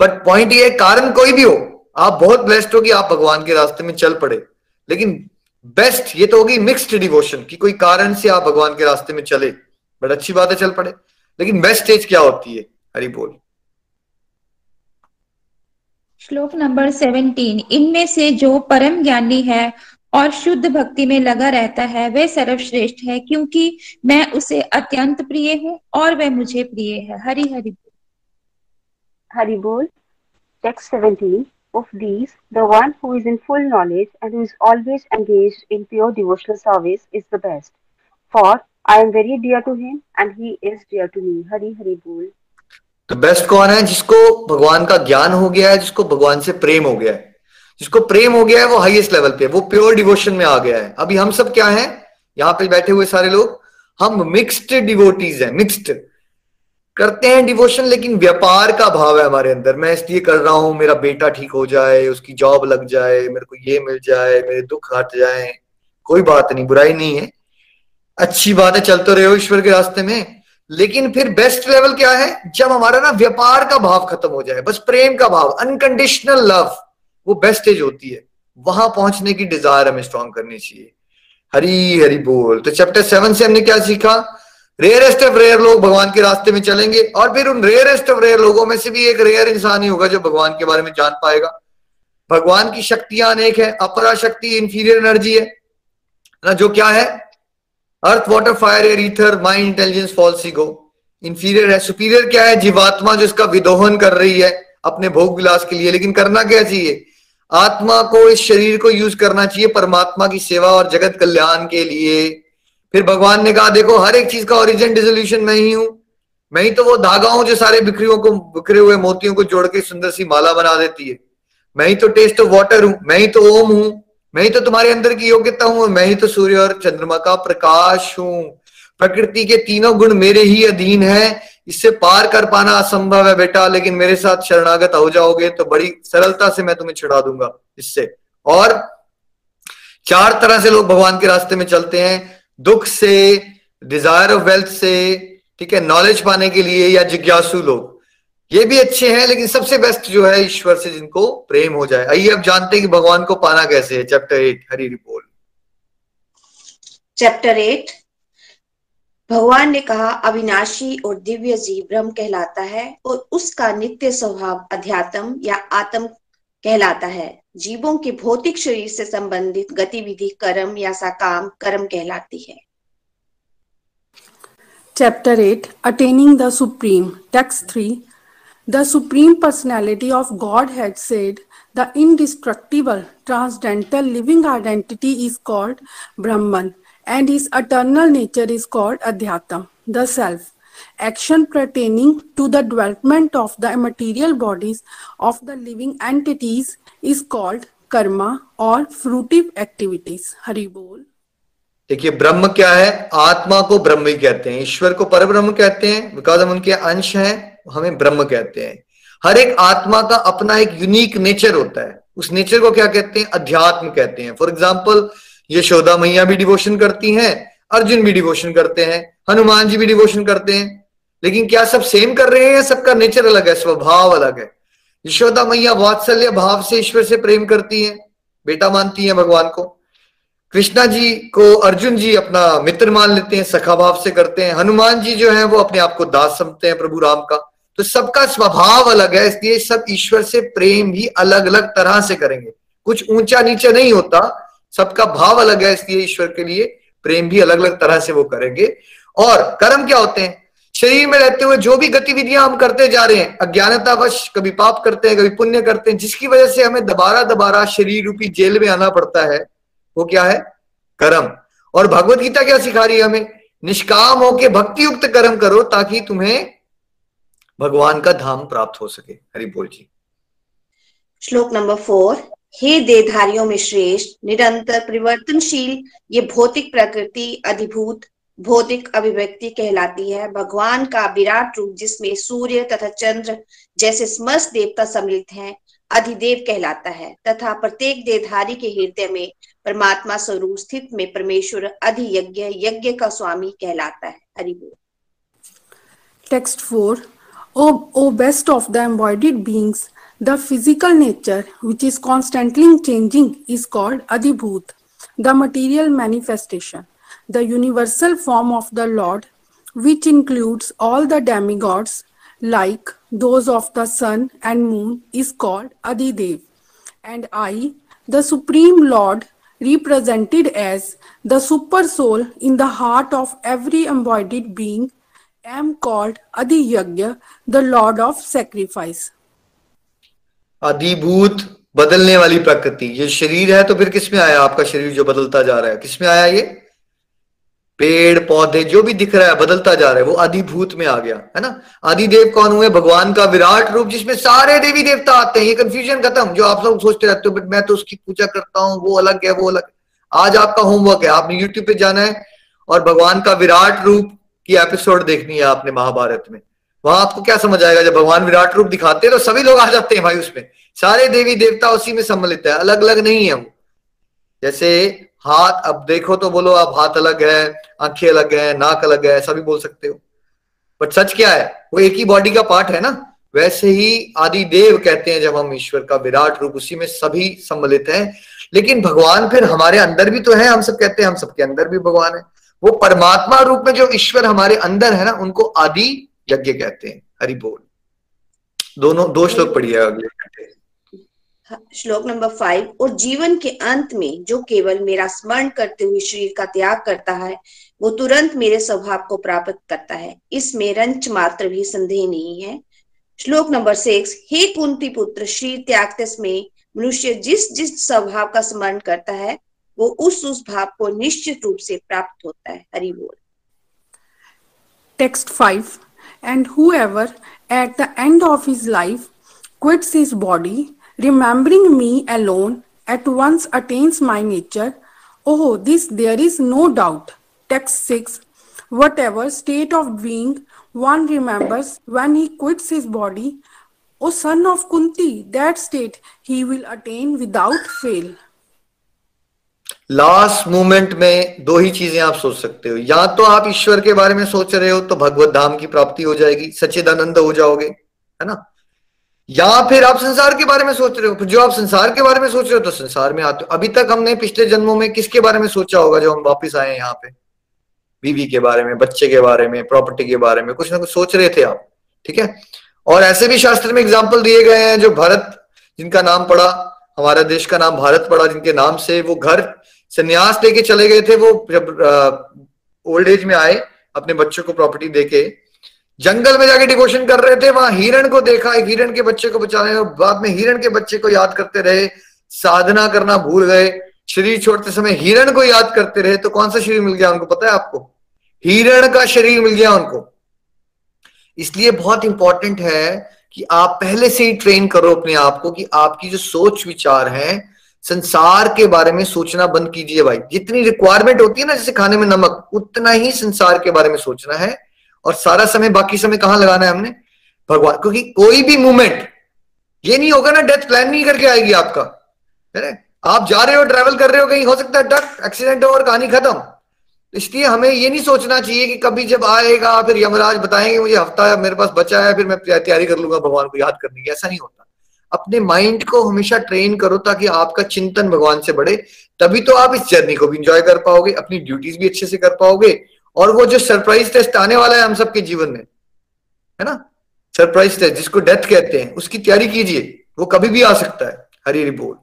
बट पॉइंट ये कारण कोई भी हो, आप बहुत बेस्ट हो कि आप भगवान के रास्ते में चल पड़े। लेकिन बेस्ट ये तो होगी मिक्सड डिवोशन कि कोई कारण से आप भगवान के रास्ते में चले बट अच्छी बात है चल पड़े। लेकिन बेस्ट स्टेज क्या होती है? हरी बोल। श्लोक नंबर 17 इनमें से जो परम ज्ञानी है और शुद्ध भक्ति में लगा रहता है वह सर्वश्रेष्ठ है क्योंकि मैं उसे अत्यंत प्रिय हूँ और वह मुझे प्रिय है Hari Hari Hari Bol. Text 17. Of these, the one who is in full knowledge and who is always engaged in pure devotional service is the best. For I am very dear to him and he is dear to me. Hari Hari Bol. तो best कौन है जिसको भगवान का ज्ञान हो गया है, जिसको भगवान से प्रेम हो गया है? जिसको प्रेम हो गया है, वो हाईएस्ट लेवल पे वो प्योर डिवोशन में आ गया है। अभी हम सब क्या हैं? यहाँ पे बैठे हुए सारे लोग। हम मिक्स्ड डिवोटीज हैं मिक्स्ड करते हैं डिवोशन लेकिन व्यापार का भाव है हमारे अंदर। मैं इसलिए कर रहा हूँ, मेरा बेटा ठीक हो जाए, उसकी जॉब लग जाए, मेरे को ये मिल जाए, मेरे दुख हट जाए। कोई बात नहीं, बुराई नहीं है। अच्छी बात है चलते रहे हो ईश्वर के रास्ते में। लेकिन फिर बेस्ट लेवल क्या है? जब हमारा ना व्यापार का भाव खत्म हो जाए, बस प्रेम का भाव अनकंडीशनल लव वो बेस्ट एज होती है। वहाँ पहुँचने की डिज़ायर हमें स्ट्रॉन्ग करनी चाहिए। हरी हरी बोल। तो चैप्टर सेवन से हमने क्या सीखा? रेयरेस्ट ऑफ़ रेयर लोग भगवान के रास्ते में चलेंगे और फिर उन रेयरेस्ट ऑफ़ रेयर लोगों में से भी एक रेयर इंसान ही होगा जो भगवान के बारे में जान पाएगा। भगवान की शक्तियाँ अनेक है, अपरा शक्ति इंफीरियर एनर्जी है। ना जो क्या है? Earth water fire air ether mind intelligence false ego inferior है सुपीरियर क्या है? जीवात्मा जो इसका विदोहन कर रही है, अपने भोग विलास के लिए। लेकिन करना क्या चाहिए? आत्मा को, इस शरीर को यूज़ करना चाहिए परमात्मा की सेवा और जगत कल्याण के लिए। फिर भगवान ने कहा, देखो, हर एक चीज़ का ओरिजिन डिजोल्यूशन मैं ही हूँ। मैं ही तो वो धागा हूँ जो सारे बिखरियों को, बिखरे हुए मोतियों को जोड़ के सुंदर सी माला बना देती है। मैं ही तो टेस्ट ऑफ़ वाटर हूँ। मैं ही तो ओम हूँ। मैं ही तो तुम्हारे अंदर की योग्यता हूँ मैं ही तो सूर्य और चंद्रमा का प्रकाश हूँ। प्रकृति के तीनों गुण मेरे ही अधीन है। इससे पार कर पाना असंभव है बेटा, लेकिन मेरे साथ शरणागत हो जाओगे तो बड़ी सरलता से मैं तुम्हें छुड़ा दूँगा इससे। और चार तरह से लोग भगवान के रास्ते में चलते हैं। दुख से डिज़ायर ऑफ़ वेल्थ से, ठीक है नॉलेज पाने के लिए या जिज्ञासु लोग। ये भी अच्छे हैं लेकिन सबसे बेस्ट जो है ईश्वर से जिनको प्रेम हो जाए। आइए अब जानते हैं कि भगवान को पाना कैसे है? चैप्टर एट हरी रिपोल चैप्टर एट भगवान ने कहा अविनाशी और दिव्य जीव ब्रह्म कहलाता है और उसका नित्य स्वभाव अध्यात्म या आत्म कहलाता है। जीवों के भौतिक शरीर से संबंधित गतिविधि कर्म या साकाम कर्म कहलाती है। Chapter 8 Attaining the supreme Text 3 The Supreme Personality of Godhead said, The indestructible, transcendental living identity is called Brahman, and his eternal nature is called Adhyatam, the Self. Action pertaining to the development of the material bodies of the living entities is called karma or fruitive activities. Hari Bol. देखिए ब्रह्म क्या है आत्मा को ब्रह्म ही कहते हैं ईश्वर को पर ब्रह्म कहते हैं बिकॉज़ हम उनके अंश हैं हमें ब्रह्म कहते हैं। हर एक आत्मा का अपना एक यूनिक नेचर होता है। उस नेचर को क्या कहते हैं? अध्यात्म कहते हैं। फॉर एग्ज़ाम्पल यशोदा मैया भी डिवोशन करती हैं, अर्जुन भी डिवोशन करते हैं, हनुमान जी भी डिवोशन करते हैं। लेकिन क्या सब सेम कर रहे हैं सबका नेचर अलग है? स्वभाव अलग है। यशोदा मैया वात्सल्य भाव से ईश्वर से प्रेम करती है। बेटा मानती है भगवान को। कृष्णा जी को अर्जुन जी अपना मित्र मान लेते हैं, सखा भाव से करते हैं। हनुमान जी जो है, वो अपने आप को दास समझते हैं प्रभु राम का। तो सबका स्वभाव अलग है, इसलिए सब ईश्वर से प्रेम भी अलग अलग तरह से करेंगे। कुछ ऊँचा नीचा नहीं होता, सबका भाव अलग है, इसलिए ईश्वर के लिए प्रेम भी अलग अलग तरह से वो करेंगे। और कर्म क्या होते हैं? शरीर में रहते हुए जो भी गतिविधियाँ हम करते जा रहे हैं, अज्ञानतावश कभी पाप करते हैं, कभी पुण्य करते हैं, जिसकी वजह से हमें दोबारा दोबारा शरीर रूपी जेल में आना पड़ता है, वो क्या है? कर्म। और भगवत गीता क्या सिखा रही है हमें? निष्काम होके भक्ति युक्त कर्म करो ताकि तुम्हें भगवान का धाम प्राप्त हो सके। हरि बोल जी। श्लोक नंबर फोर हे देधारियों में श्रेष्ठ निरंतर परिवर्तनशील ये भौतिक प्रकृति अधिभूत भौतिक अभिव्यक्ति कहलाती है। भगवान का विराट रूप जिसमें सूर्य तथा चंद्र जैसे समस्त देवता सम्मिलित हैं अधिदेव कहलाता है। तथा प्रत्येक देधारी के हृदय में परमात्मा स्वरूप स्थित में परमेश्वर अधियज्ञ यज्ञ यज्ञ का स्वामी कहलाता है। हरि बोल। Text 4 O, o best of the embodied beings, the physical nature, which is constantly changing, is called Adibhut, the material manifestation, the universal form of the Lord, which includes all the demigods, like those of the sun and moon, is called Adidev. And I, the Supreme Lord, represented as the super soul in the heart of every embodied being, am called Adiyagya, the Lord of Sacrifice. अधिभूत बदलने वाली प्रकृति ये शरीर है तो फिर किसमें आया आपका शरीर जो बदलता जा रहा है किसमें आया ये पेड़ पौधे जो भी दिख रहा है बदलता जा रहा है वो अधिभूत में आ गया है ना आदिदेव कौन हुए भगवान का विराट रूप जिसमें सारे देवी देवता आते हैं ये कंफ्यूजन खत्म जो आप लोग सोचते रहते हो बट मैं तो उसकी पूजा करता हूँ वो अलग है वो अलग आज आपका होमवर्क है आपने यूट्यूब पे जाना है और भगवान का विराट रूप की एपिसोड देखनी है आपने महाभारत में। वहाँ आपको क्या समझ आएगा? जब भगवान विराट रूप दिखाते हैं तो सभी लोग आ जाते हैं भाई उसमें। सारे देवी देवता उसी में सम्मिलित है अलग अलग नहीं है वो। जैसे हाथ, अब देखो तो बोलो आप हाथ अलग है, आँखें अलग है, नाक अलग है ऐसा भी बोल सकते हो। बट सच क्या है? वो एक ही बॉडी का पार्ट है ना? वैसे ही आदि देव कहते हैं जब हम ईश्वर का विराट रूप, उसी में सभी सम्मिलित हैं। लेकिन भगवान फिर हमारे अंदर भी तो है, हम सब कहते हैं हम सबके अंदर भी भगवान है। वो परमात्मा रूप में जो ईश्वर हमारे अंदर है ना, उनको आदि यज्ञ कहते हैं हरि बोल दोनों, दो श्लोक पढ़िए अगले। श्लोक नंबर फाइव और जीवन के अंत में जो केवल मेरा स्मरण करते हुए शरीर का त्याग करता है, वो तुरंत मेरे स्वभाव को प्राप्त करता है। इसमें रंच मात्र भी संदेह नहीं है। श्लोक नंबर सिक्स हे कुंती पुत्र, शरीर त्यागते में मनुष्य जिस जिस स्वभाव का स्मरण करता है वो उस उस भाव को निश्चित रूप से प्राप्त होता है, हरि बोल। Text five and whoever at the end of his life quits his body remembering me alone at once attains my nature of this there is no doubt text six whatever state of being one remembers when he quits his body O son of Kunti that state he will attain without fail last moment में दो ही चीज़ें आप सोच सकते हो। या तो आप ईश्वर के बारे में सोच रहे हो तो भगवत धाम की प्राप्ति हो जाएगी, सच्चिदानंद हो जाओगे, है ना? या फिर आप संसार के बारे में सोच रहे हो। जो आप संसार के बारे में सोच रहे हो तो संसार में आते हो। अभी तक हमने पिछले जन्मों में किसके बारे में सोचा होगा जो हम वापिस आए यहाँ पे? बीवी के बारे में, बच्चे के बारे में प्रॉपर्टी के बारे में, कुछ ना कुछ सोच रहे थे आप, ठीक है? और ऐसे भी शास्त्र में एग्ज़ाम्पल दिए गए हैं, जो भारत जिनका नाम पड़ा, हमारा देश का नाम भारत पड़ा, जिनके नाम से वो घर संन्यास लेके चले गए थे वो जब ओल्ड एज में आए, अपने बच्चों को प्रॉपर्टी देके। जंगल में जाके डिवोशन कर रहे थे, वहाँ हिरण को देखा, एक हिरण के बच्चे को बचाने और बाद में हिरण के बच्चे को याद करते रहे, साधना करना भूल गए। शरीर छोड़ते समय हिरण को याद करते रहे तो कौन सा शरीर मिल गया उनको पता है आपको? हिरण का शरीर मिल गया उनको। इसलिए बहुत इंपॉर्टेंट है कि आप पहले से ही ट्रेन करो अपने आप को कि आपकी जो सोच विचार है संसार के बारे में सोचना बंद कीजिए भाई। जितनी रिक्वायरमेंट होती है ना, जैसे खाने में नमक, उतना ही संसार के बारे में सोचना है। और सारा समय, बाकी समय कहाँ लगाना है हमने? भगवान, क्योंकि कोई भी मूवमेंट ये नहीं होगा ना डेथ प्लान नहीं करके आएगी आपका। है ना? आप जा रहे हो ट्रेवल कर रहे हो, कहीं हो सकता है डक एक्सीडेंट हो और कहानी खत्म। इसलिए हमें ये नहीं सोचना चाहिए कि कभी जब आएगा, फिर यमराज बताएँगे मुझे हफ़्ता मेरे पास बचा है, फिर मैं तैयारी कर लूँगा, भगवान को याद करने की। ऐसा नहीं होता। अपने माइंड को हमेशा ट्रेन करो ताकि आपका चिंतन भगवान से बढ़े। तभी तो आप इस जर्नी को भी इंजॉय कर पाओगे, अपनी ड्यूटीज़ भी अच्छे से कर पाओगे। और वो जो सरप्राइज़ टेस्ट आने वाला है हम सबके जीवन में, है ना? सरप्राइज़ टेस्ट जिसको डेथ कहते हैं, उसकी तैयारी कीजिए। वो कभी भी आ सकता है। हरी बोल।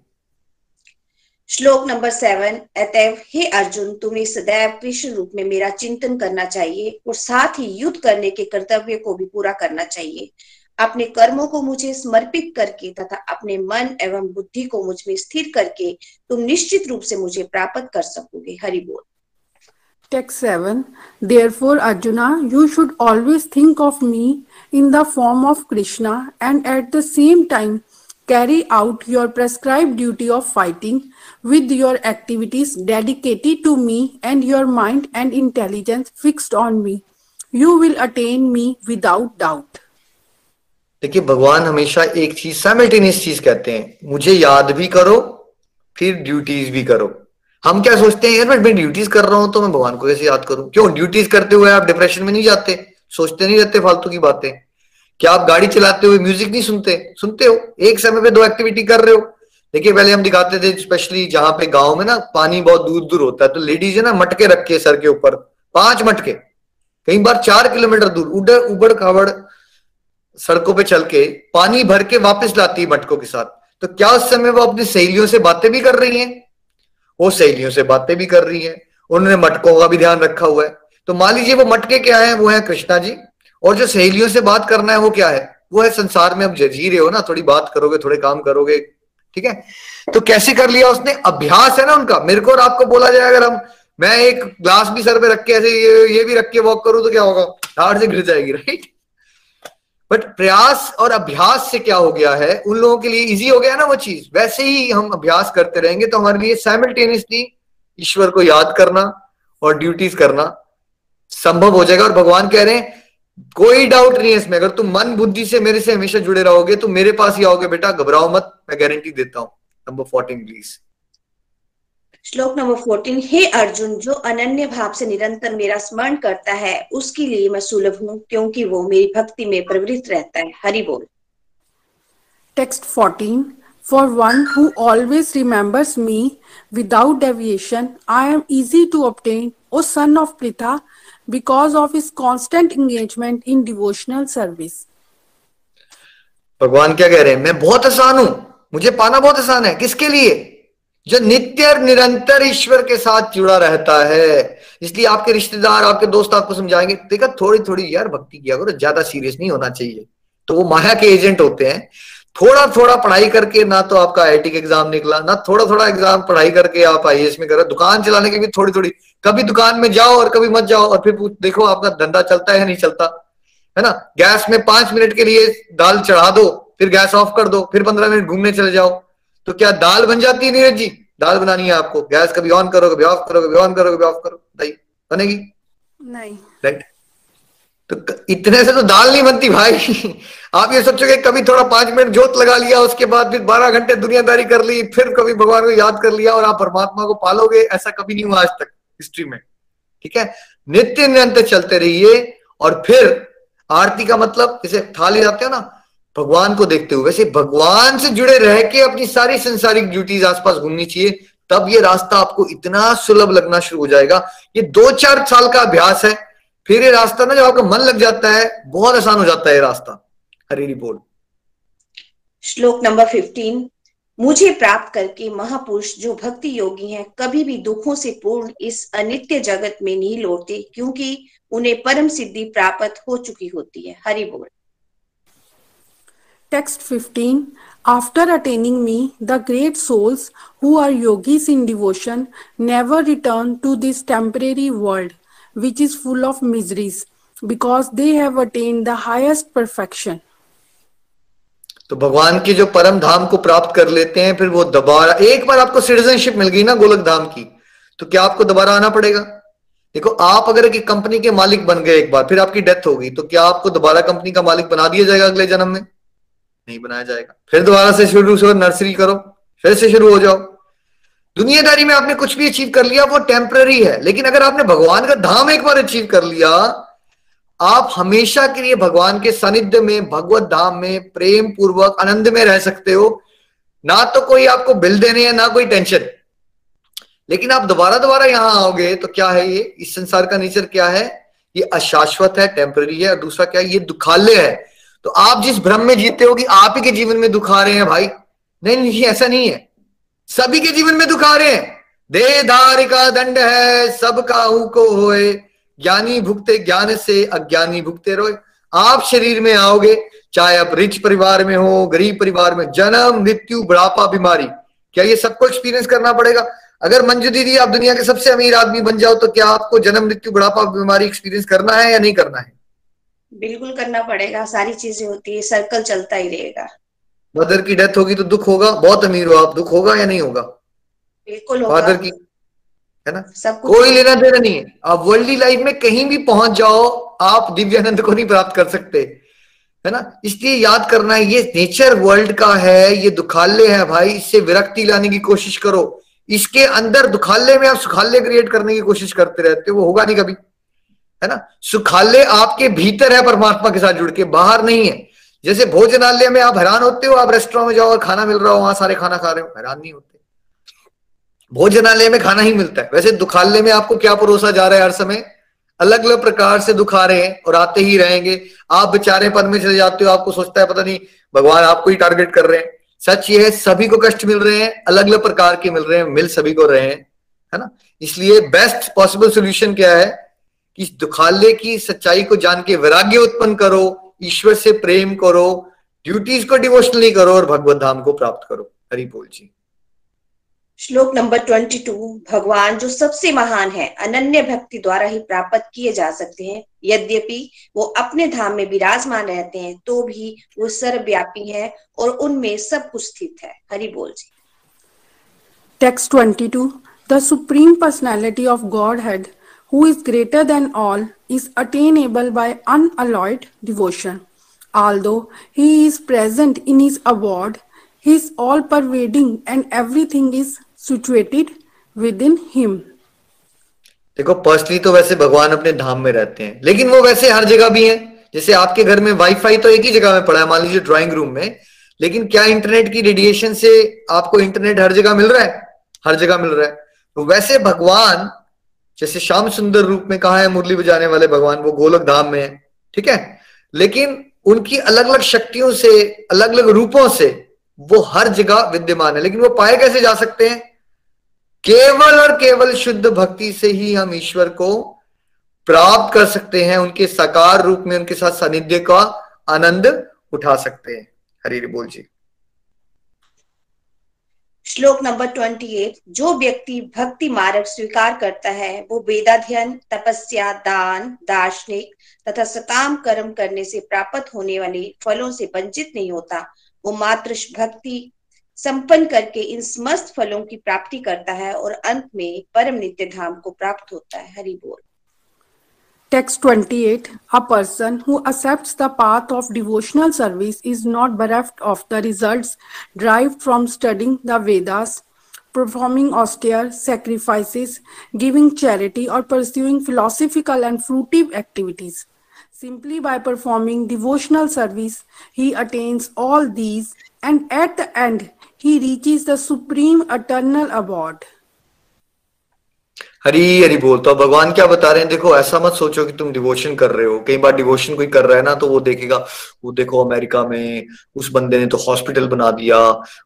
श्लोक नंबर सेवन, अतएव हे अर्जुन, तुम्हें सदैव कृष्ण रूप में मेरा चिंतन करना चाहिए और साथ ही युद्ध करने के कर्तव्य को भी पूरा करना चाहिए। अपने कर्मों को मुझे समर्पित करके तथा अपने मन एवं बुद्धि को मुझमें स्थिर करके तुम निश्चित रूप से मुझे प्राप्त कर सकोगे हरि बोल Text 7 Therefore, Arjuna, you should always think of me in the form of Krishna and at the same time carry out your prescribed duty of fighting with your activities dedicated to me and your mind and intelligence fixed on me. You will attain me without doubt. देखिए, भगवान हमेशा एक चीज़ simultaneous चीज़ कहते हैं। मुझे याद भी करो, फिर ड्यूटीज़ भी करो। हम क्या सोचते हैं, यार, मैं ड्यूटीज़ कर रहा हूँ तो मैं भगवान को कैसे याद करूँ? क्यों? ड्यूटीज़ करते हुए आप डिप्रेशन में नहीं जाते, सोचते नहीं रहते फालतू की बातें। क्या आप गाड़ी चलाते हुए म्यूज़िक नहीं सुनते? सुनते हो। एक समय पे दो एक्टिविटी कर रहे हो। देखिए, पहले हम दिखाते थे स्पेशली जहाँ पे गाँव में ना पानी बहुत दूर दूर होता है तो लेडीज़ है ना मटके रखे सर के ऊपर, पाँच मटके, कई बार चार किलोमीटर दूर उड़ उबड़ खाबड़ सड़कों पे चल के पानी भर के वापस लाती है मटकों के साथ। तो क्या उस समय वो अपनी सहेलियों से बातें भी कर रही हैं? वो सहेलियों से बातें भी कर रही हैं। उन्होंने मटकों का भी ध्यान रखा हुआ है। तो मान लीजिए वो मटके क्या है? वो है कृष्णा जी। और जो सहेलियों से बात करना है वो क्या है? वो है संसार में अब जी रहे हो ना। थोड़ी बात करोगे, थोड़े काम करोगे। ठीक है? तो कैसे कर लिया उसने? अभ्यास है ना उनका। मेरे को और आपको बोला जाए अगर हम, मैं एक ग्लास भी सर पे रख के ऐसे ये ये भी रख के वॉक करूँ तो क्या होगा? हार्ड से गिर जाएगी राइट बट प्रयास और अभ्यास से क्या हो गया है? उन लोगों के लिए इजी हो गया ना वो चीज़? वैसे ही हम अभ्यास करते रहेंगे तो हमारे लिए साइमल्टेनियसली ईश्वर को याद करना और ड्यूटीज़ करना संभव हो जाएगा। और भगवान कह रहे हैं, कोई डाउट नहीं है इसमें। अगर तुम मन बुद्धि से मेरे से हमेशा जुड़े रहोगे तो मेरे पास ही आओगे बेटा। घबराओ मत, मैं गारंटी देता हूँ। नंबर फोर्टीन प्लीज़ श्लोक नंबर फोर्टीन हे अर्जुन जो अनन्य भाव से निरंतर मेरा स्मरण करता है उसके लिए मैं सुलभ हूँ क्योंकि वो मेरी भक्ति में प्रवृत्त रहता है। हरि बोल। Text fourteen for one who always remembers me without deviation I am easy to obtain O son of Pritha because of his constant engagement in devotional service भगवान क्या कह रहे हैं? मैं बहुत आसान हूँ मुझे पाना बहुत आसान है किसके लिए? जो नित्य और निरंतर ईश्वर के साथ जुड़ा रहता है। इसलिए आपके रिश्तेदार, आपके दोस्त आपको समझाएँगे, देखा थोड़ी थोड़ी यार भक्ति किया करो, ज़्यादा सीरियस नहीं होना चाहिए। तो वो माया के एजेंट होते हैं। थोड़ा थोड़ा पढ़ाई करके ना तो आपका आई का एग्ज़ाम निकला, ना थोड़ा थोड़ा एग्ज़ाम पढ़ाई करके आप आई में करो। दुकान चलाने की भी थोड़ी थोड़ी कभी दुकान में जाओ और कभी मत जाओ और फिर देखो, आपका धंधा चलता है या नहीं चलता? है ना? गैस में पाँच मिनट के लिए दाल चढ़ा दो, फिर गैस ऑफ़ कर दो, फिर पंद्रह मिनट घूमने चले जाओ। तो क्या दाल बन जाती है नीरज जी? दाल बनानी है आपको। गैस कभी ऑन करो कभी ऑफ़ करो कभी ऑन करो कभी ऑफ़ करो। बताइए बनेगी? नहीं। राइट तो इतने से तो दाल नहीं बनती भाई। आप ये सोचोगे कभी थोड़ा पाँच मिनट जोत लगा लिया उसके बाद फिर बारह घंटे दुनियादारी कर ली फिर कभी भगवान को याद कर लिया और आप परमात्मा को पालोगे ऐसा कभी नहीं हुआ आज तक हिस्ट्री में। ठीक है? नित्य निरंतर चलते रहिए और फिर आरती का मतलब जैसे थाली जाते हो ना भगवान को देखते हुए, वैसे भगवान से जुड़े रह के अपनी सारी संसारिक ड्यूटीज़ आसपास घूमनी चाहिए, तब ये रास्ता आपको इतना सुलभ लगना शुरू हो जाएगा। ये दो चार साल का अभ्यास है, फिर ये रास्ता ना जब आपका मन लग जाता है, बहुत आसान हो जाता है ये रास्ता। हरी बोल। श्लोक नंबर फिफ्टीन मुझे प्राप्त करके महापुरुष जो भक्ति योगी हैं, कभी भी दुखों से पूर्ण इस अनित्य जगत में नहीं लौटते, क्योंकि उन्हें परम सिद्धि प्राप्त हो चुकी होती है। हरि बोल। Text 15 After attaining me, the great souls who are yogis in devotion never return to this temporary world, which is full of miseries, because they have attained the highest perfection. तो भगवान के जो परम धाम को प्राप्त कर लेते हैं फिर वो दोबारा एक बार आपको सिटीजनशिप मिल गई ना गोलक धाम की तो क्या आपको दोबारा आना पड़ेगा देखो आप अगर एक कंपनी के मालिक बन गए एक बार फिर आपकी डेथ होगी तो क्या आपको दोबारा कंपनी का मालिक बना दिया जाएगा अगले जन्म में नहीं बनाया जाएगा। फिर दोबारा से शुरू से नर्सरी करो, फिर से शुरू हो जाओ। दुनियादारी में आपने कुछ भी अचीव कर लिया, वो टेम्पररी है। लेकिन अगर आपने भगवान का धाम एक बार अचीव कर लिया, आप हमेशा के लिए भगवान के सानिध्य में, भगवत धाम में प्रेम पूर्वक आनंद में रह सकते हो। ना तो कोई आपको बिल देने है ना कोई टेंशन लेकिन आप दोबारा दोबारा यहाँ आओगे तो क्या है ये? इस संसार का नेचर क्या है? ये अशाश्वत है टेम्पररी है। और दूसरा क्या है? ये दुखालय है। तो आप जिस भ्रम में जीते हो कि आप ही के जीवन में दुखा रहे हैं भाई? नहीं नहीं ऐसा नहीं है। सभी के जीवन में दुखा रहे हैं। देहधारी का दंड है, सब काहू को होए। ज्ञानी भुगते ज्ञान से, अज्ञानी भुगते रोए। आप शरीर में आओगे, चाहे आप रिच परिवार में हो, गरीब परिवार में, जन्म, मृत्यु, बुढ़ापा, बीमारी। क्या ये सबको एक्सपीरियंस करना पड़ेगा? अगर मंजू दीदी, आप दुनिया के सबसे अमीर आदमी बन जाओ तो क्या आपको जन्म, मृत्यु, बुढ़ापा, बीमारी एक्सपीरियंस करना है या नहीं करना है? बिल्कुल करना पड़ेगा सारी चीज़ें होती है सर्कल चलता ही रहेगा। मदर की डेथ होगी तो दुख होगा बहुत अमीर हो आप दुख होगा या नहीं होगा? बिल्कुल होगा। फादर की है ना? सब कोई लेना देना नहीं है। आप वर्ल्डली लाइफ में कहीं भी पहुँच जाओ आप दिव्यानंद को नहीं प्राप्त कर सकते है ना? इसलिए याद करना है ये नेचर वर्ल्ड का है ये दुखाल्य है भाई इससे विरक्ति लाने की कोशिश करो। इसके अंदर दुखाल्य में आप सुखाल्य क्रिएट करने की कोशिश करते रहते हो वो होगा नहीं कभी। है ना? सुखाल्य आपके भीतर है परमात्मा के साथ जुड़ के, बाहर नहीं है। जैसे भोजनालय में आप हैरान होते हो, आप रेस्टोरेंट में जाओ और खाना मिल रहा हो, वहाँ सारे खाना खा रहे हो, हैरान नहीं होते। भोजनालय में खाना ही मिलता है। वैसे दुखालय में आपको क्या परोसा जा रहा है हर समय? अलग अलग प्रकार से दुखा रहे हैं और आते ही रहेंगे। आप बेचारे पद में चले जाते हो, आपको सोचता है पता नहीं, भगवान आपको ही टारगेट कर रहे हैं। सच ये है, सभी को कष्ट मिल रहे हैं अलग अलग प्रकार के मिल रहे हैं, मिल सभी को रहे हैं, है ना? इसलिए बेस्ट पॉसिबल सोल्यूशन क्या है? इस दुखालय की सच्चाई को जान के वैराग्य उत्पन्न करो ईश्वर से प्रेम करो ड्यूटीज़ को डिवोशनली करो और भगवत धाम को प्राप्त करो। हरि बोल जी। श्लोक नंबर ट्वेंटी टू भगवान जो सबसे महान है अनन्य भक्ति द्वारा ही प्राप्त किए जा सकते हैं। यद्यपि वो अपने धाम में विराजमान रहते हैं तो भी वो सर्वव्यापी है और उनमें सब कुछ स्थित है। हरि बोल जी। Text 22 supreme Supreme of God Godhead, who is greater than all, is attainable by unalloyed devotion. Although he is present in his award, he is all pervading and everything is situated within him. देखो personally तो वैसे भगवान अपने धाम में रहते हैं लेकिन वो वैसे हर जगह भी हैं जैसे आपके घर में वाईफाई तो एक ही जगह में पड़ा है मान लीजिए ड्राइंग रूम में लेकिन क्या इंटरनेट की रेडिएशन से आपको इंटरनेट हर जगह मिल रहा है हर जगह मिल रहा है तो वैसे भगवान जैसे श्याम सुंदर रूप में कहा है मुरली बजाने वाले भगवान, वो गोलक धाम में है, ठीक है? लेकिन उनकी अलग अलग शक्तियों से अलग अलग रूपों से वो हर जगह विद्यमान है। लेकिन वो पाए कैसे जा सकते हैं? केवल और केवल शुद्ध भक्ति से ही हम ईश्वर को प्राप्त कर सकते हैं, उनके साकार रूप में, उनके साथ सानिध्य का आनंद उठा सकते हैं। हरी बोल जी। श्लोक नंबर ट्वेंटी एट, जो व्यक्ति भक्ति मार्ग स्वीकार करता है, वो वेदाध्ययन, तपस्या, दान, दार्शनिक तथा सकाम कर्म करने से प्राप्त होने वाले फलों से वंचित नहीं होता। वो मात्र भक्ति संपन्न करके इन समस्त फलों की प्राप्ति करता है और अंत में परम नित्य धाम को प्राप्त होता है। हरि बोल। Text 28 A person who accepts the path of devotional service is not bereft of the results derived from studying the Vedas, performing austere sacrifices, giving charity, or pursuing philosophical and fruitive activities. Simply by performing devotional service, he attains all these, and at the end, he reaches the supreme eternal abode. हरी हरी बोल तो भगवान क्या बता रहे हैं? देखो, ऐसा मत सोचो कि तुम डिवोशन कर रहे हो। कई बार डिवोशन कोई कर रहा है ना तो वो देखेगा, वो देखो अमेरिका में उस बंदे ने तो हॉस्पिटल बना दिया।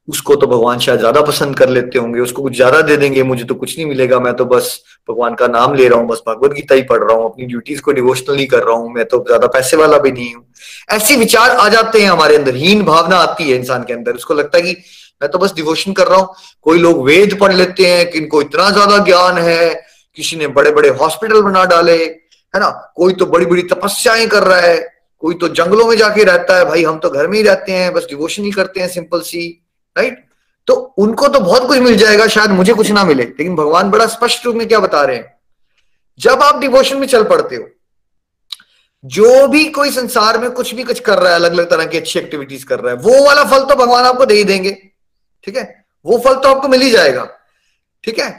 उसको तो भगवान शायद ज़्यादा पसंद कर लेते होंगे। उसको कुछ ज़्यादा दे देंगे, मुझे तो कुछ नहीं मिलेगा। मैं तो बस भगवान का नाम ले रहा हूँ, बस भगवत गीता ही पढ़ रहा हूँ, अपनी ड्यूटीज़ को डिवोशनल नहीं कर रहा हूँ। मैं तो ज़्यादा पैसे वाला भी नहीं हूँ। ऐसे विचार आ जाते हैं हमारे अंदर। हीन भावना आती है इंसान के अंदर। उसको लगता है कि मैं तो बस डिवोशन कर रहा हूँ। कोई लोग वेद पढ़ लेते हैं कि इनको इतना ज़्यादा ज्ञान है। किसी ने बड़े बड़े हॉस्पिटल बना डाले, है ना? कोई तो बड़ी बड़ी तपस्याएँ कर रहा है, कोई तो जंगलों में जाके रहता है, भाई हम तो घर में ही रहते हैं, बस डिवोशन ही करते हैं सिंपल सी राइट तो उनको तो बहुत कुछ मिल जाएगा, शायद मुझे कुछ ना मिले, लेकिन भगवान बड़ा स्पष्ट रूप में क्या बता रहे हैं? जब आप डिवोशन में चल पड़ते हो, जो भी कोई संसार में कुछ भी कुछ कर रहा है अलग अलग तरह की अच्छी एक्टिविटीज़ कर रहा है, वो वाला फल तो भगवान आपको दे ही देंगे, ठीक है? वो फल तो आपको मिल ही जाएगा, ठीक है?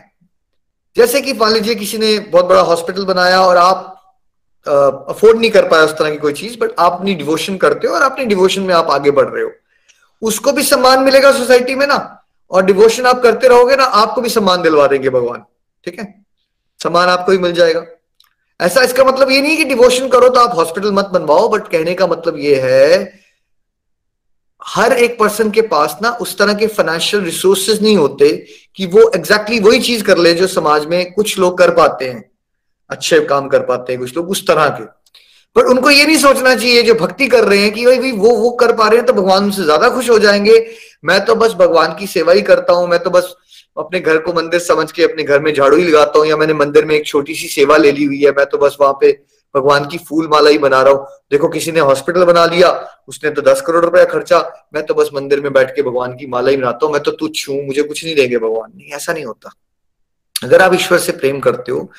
जैसे कि मान लीजिए किसी ने बहुत बड़ा हॉस्पिटल बनाया और आप अफोर्ड नहीं कर पाया उस तरह की कोई चीज़ बट आप अपनी डिवोशन करते हो और अपनी डिवोशन में आप आगे बढ़ रहे हो। उसको भी सम्मान मिलेगा सोसाइटी में ना, और डिवोशन आप करते रहोगे ना, आपको भी सम्मान दिलवा देंगे भगवान, ठीक है? सम्मान आपको भी मिल जाएगा। ऐसा इसका मतलब ये नहीं कि डिवोशन करो तो आप हॉस्पिटल मत बनवाओ बट कहने का मतलब ये है हर एक पर्सन के पास ना उस तरह के फाइनेंशियल रिसोर्सेज नहीं होते कि वो एग्जैक्टली exactly वही चीज़ कर ले जो समाज में कुछ लोग कर पाते हैं। अच्छे काम कर पाते हैं कुछ लोग उस तरह के। पर उनको ये नहीं सोचना चाहिए, जो भक्ति कर रहे हैं कि भाई, वो वो कर पा रहे हैं तो भगवान उनसे ज़्यादा खुश हो जाएँगे। मैं तो बस भगवान की सेवा ही करता हूँ, मैं तो बस अपने घर को मंदिर समझ के अपने घर में झाड़ू ही लगाता हूँ या मैंने मंदिर में एक छोटी सी सेवा ले ली हुई है, मैं तो बस वहाँ पे भगवान की फूल माला ही बना रहा हूँ। देखो, किसी ने हॉस्पिटल बना लिया, उसने तो दस करोड़ रुपया खर्चा। मैं तो बस मंदिर में बैठ के भगवान की माला ही बनाता हूँ। मैं तो तुच्छ हूँ, मुझे कुछ नहीं देंगे भगवान। नहीं, ऐसा नहीं होता। अगर आप ईश्वर से प्रेम करते हो,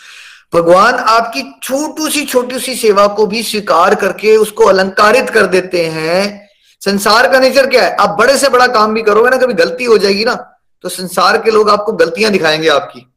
भगवान आपकी छोटू सी छोटी सी सेवा को भी स्वीकार करके उसको अलंकारित कर देते हैं। संसार का नेचर क्या है? आप बड़े से बड़ा काम भी करोगे ना, कभी गलती हो जाएगी ना। तो संसार के लोग आपको गलतियाँ दिखाएँगे आपकी।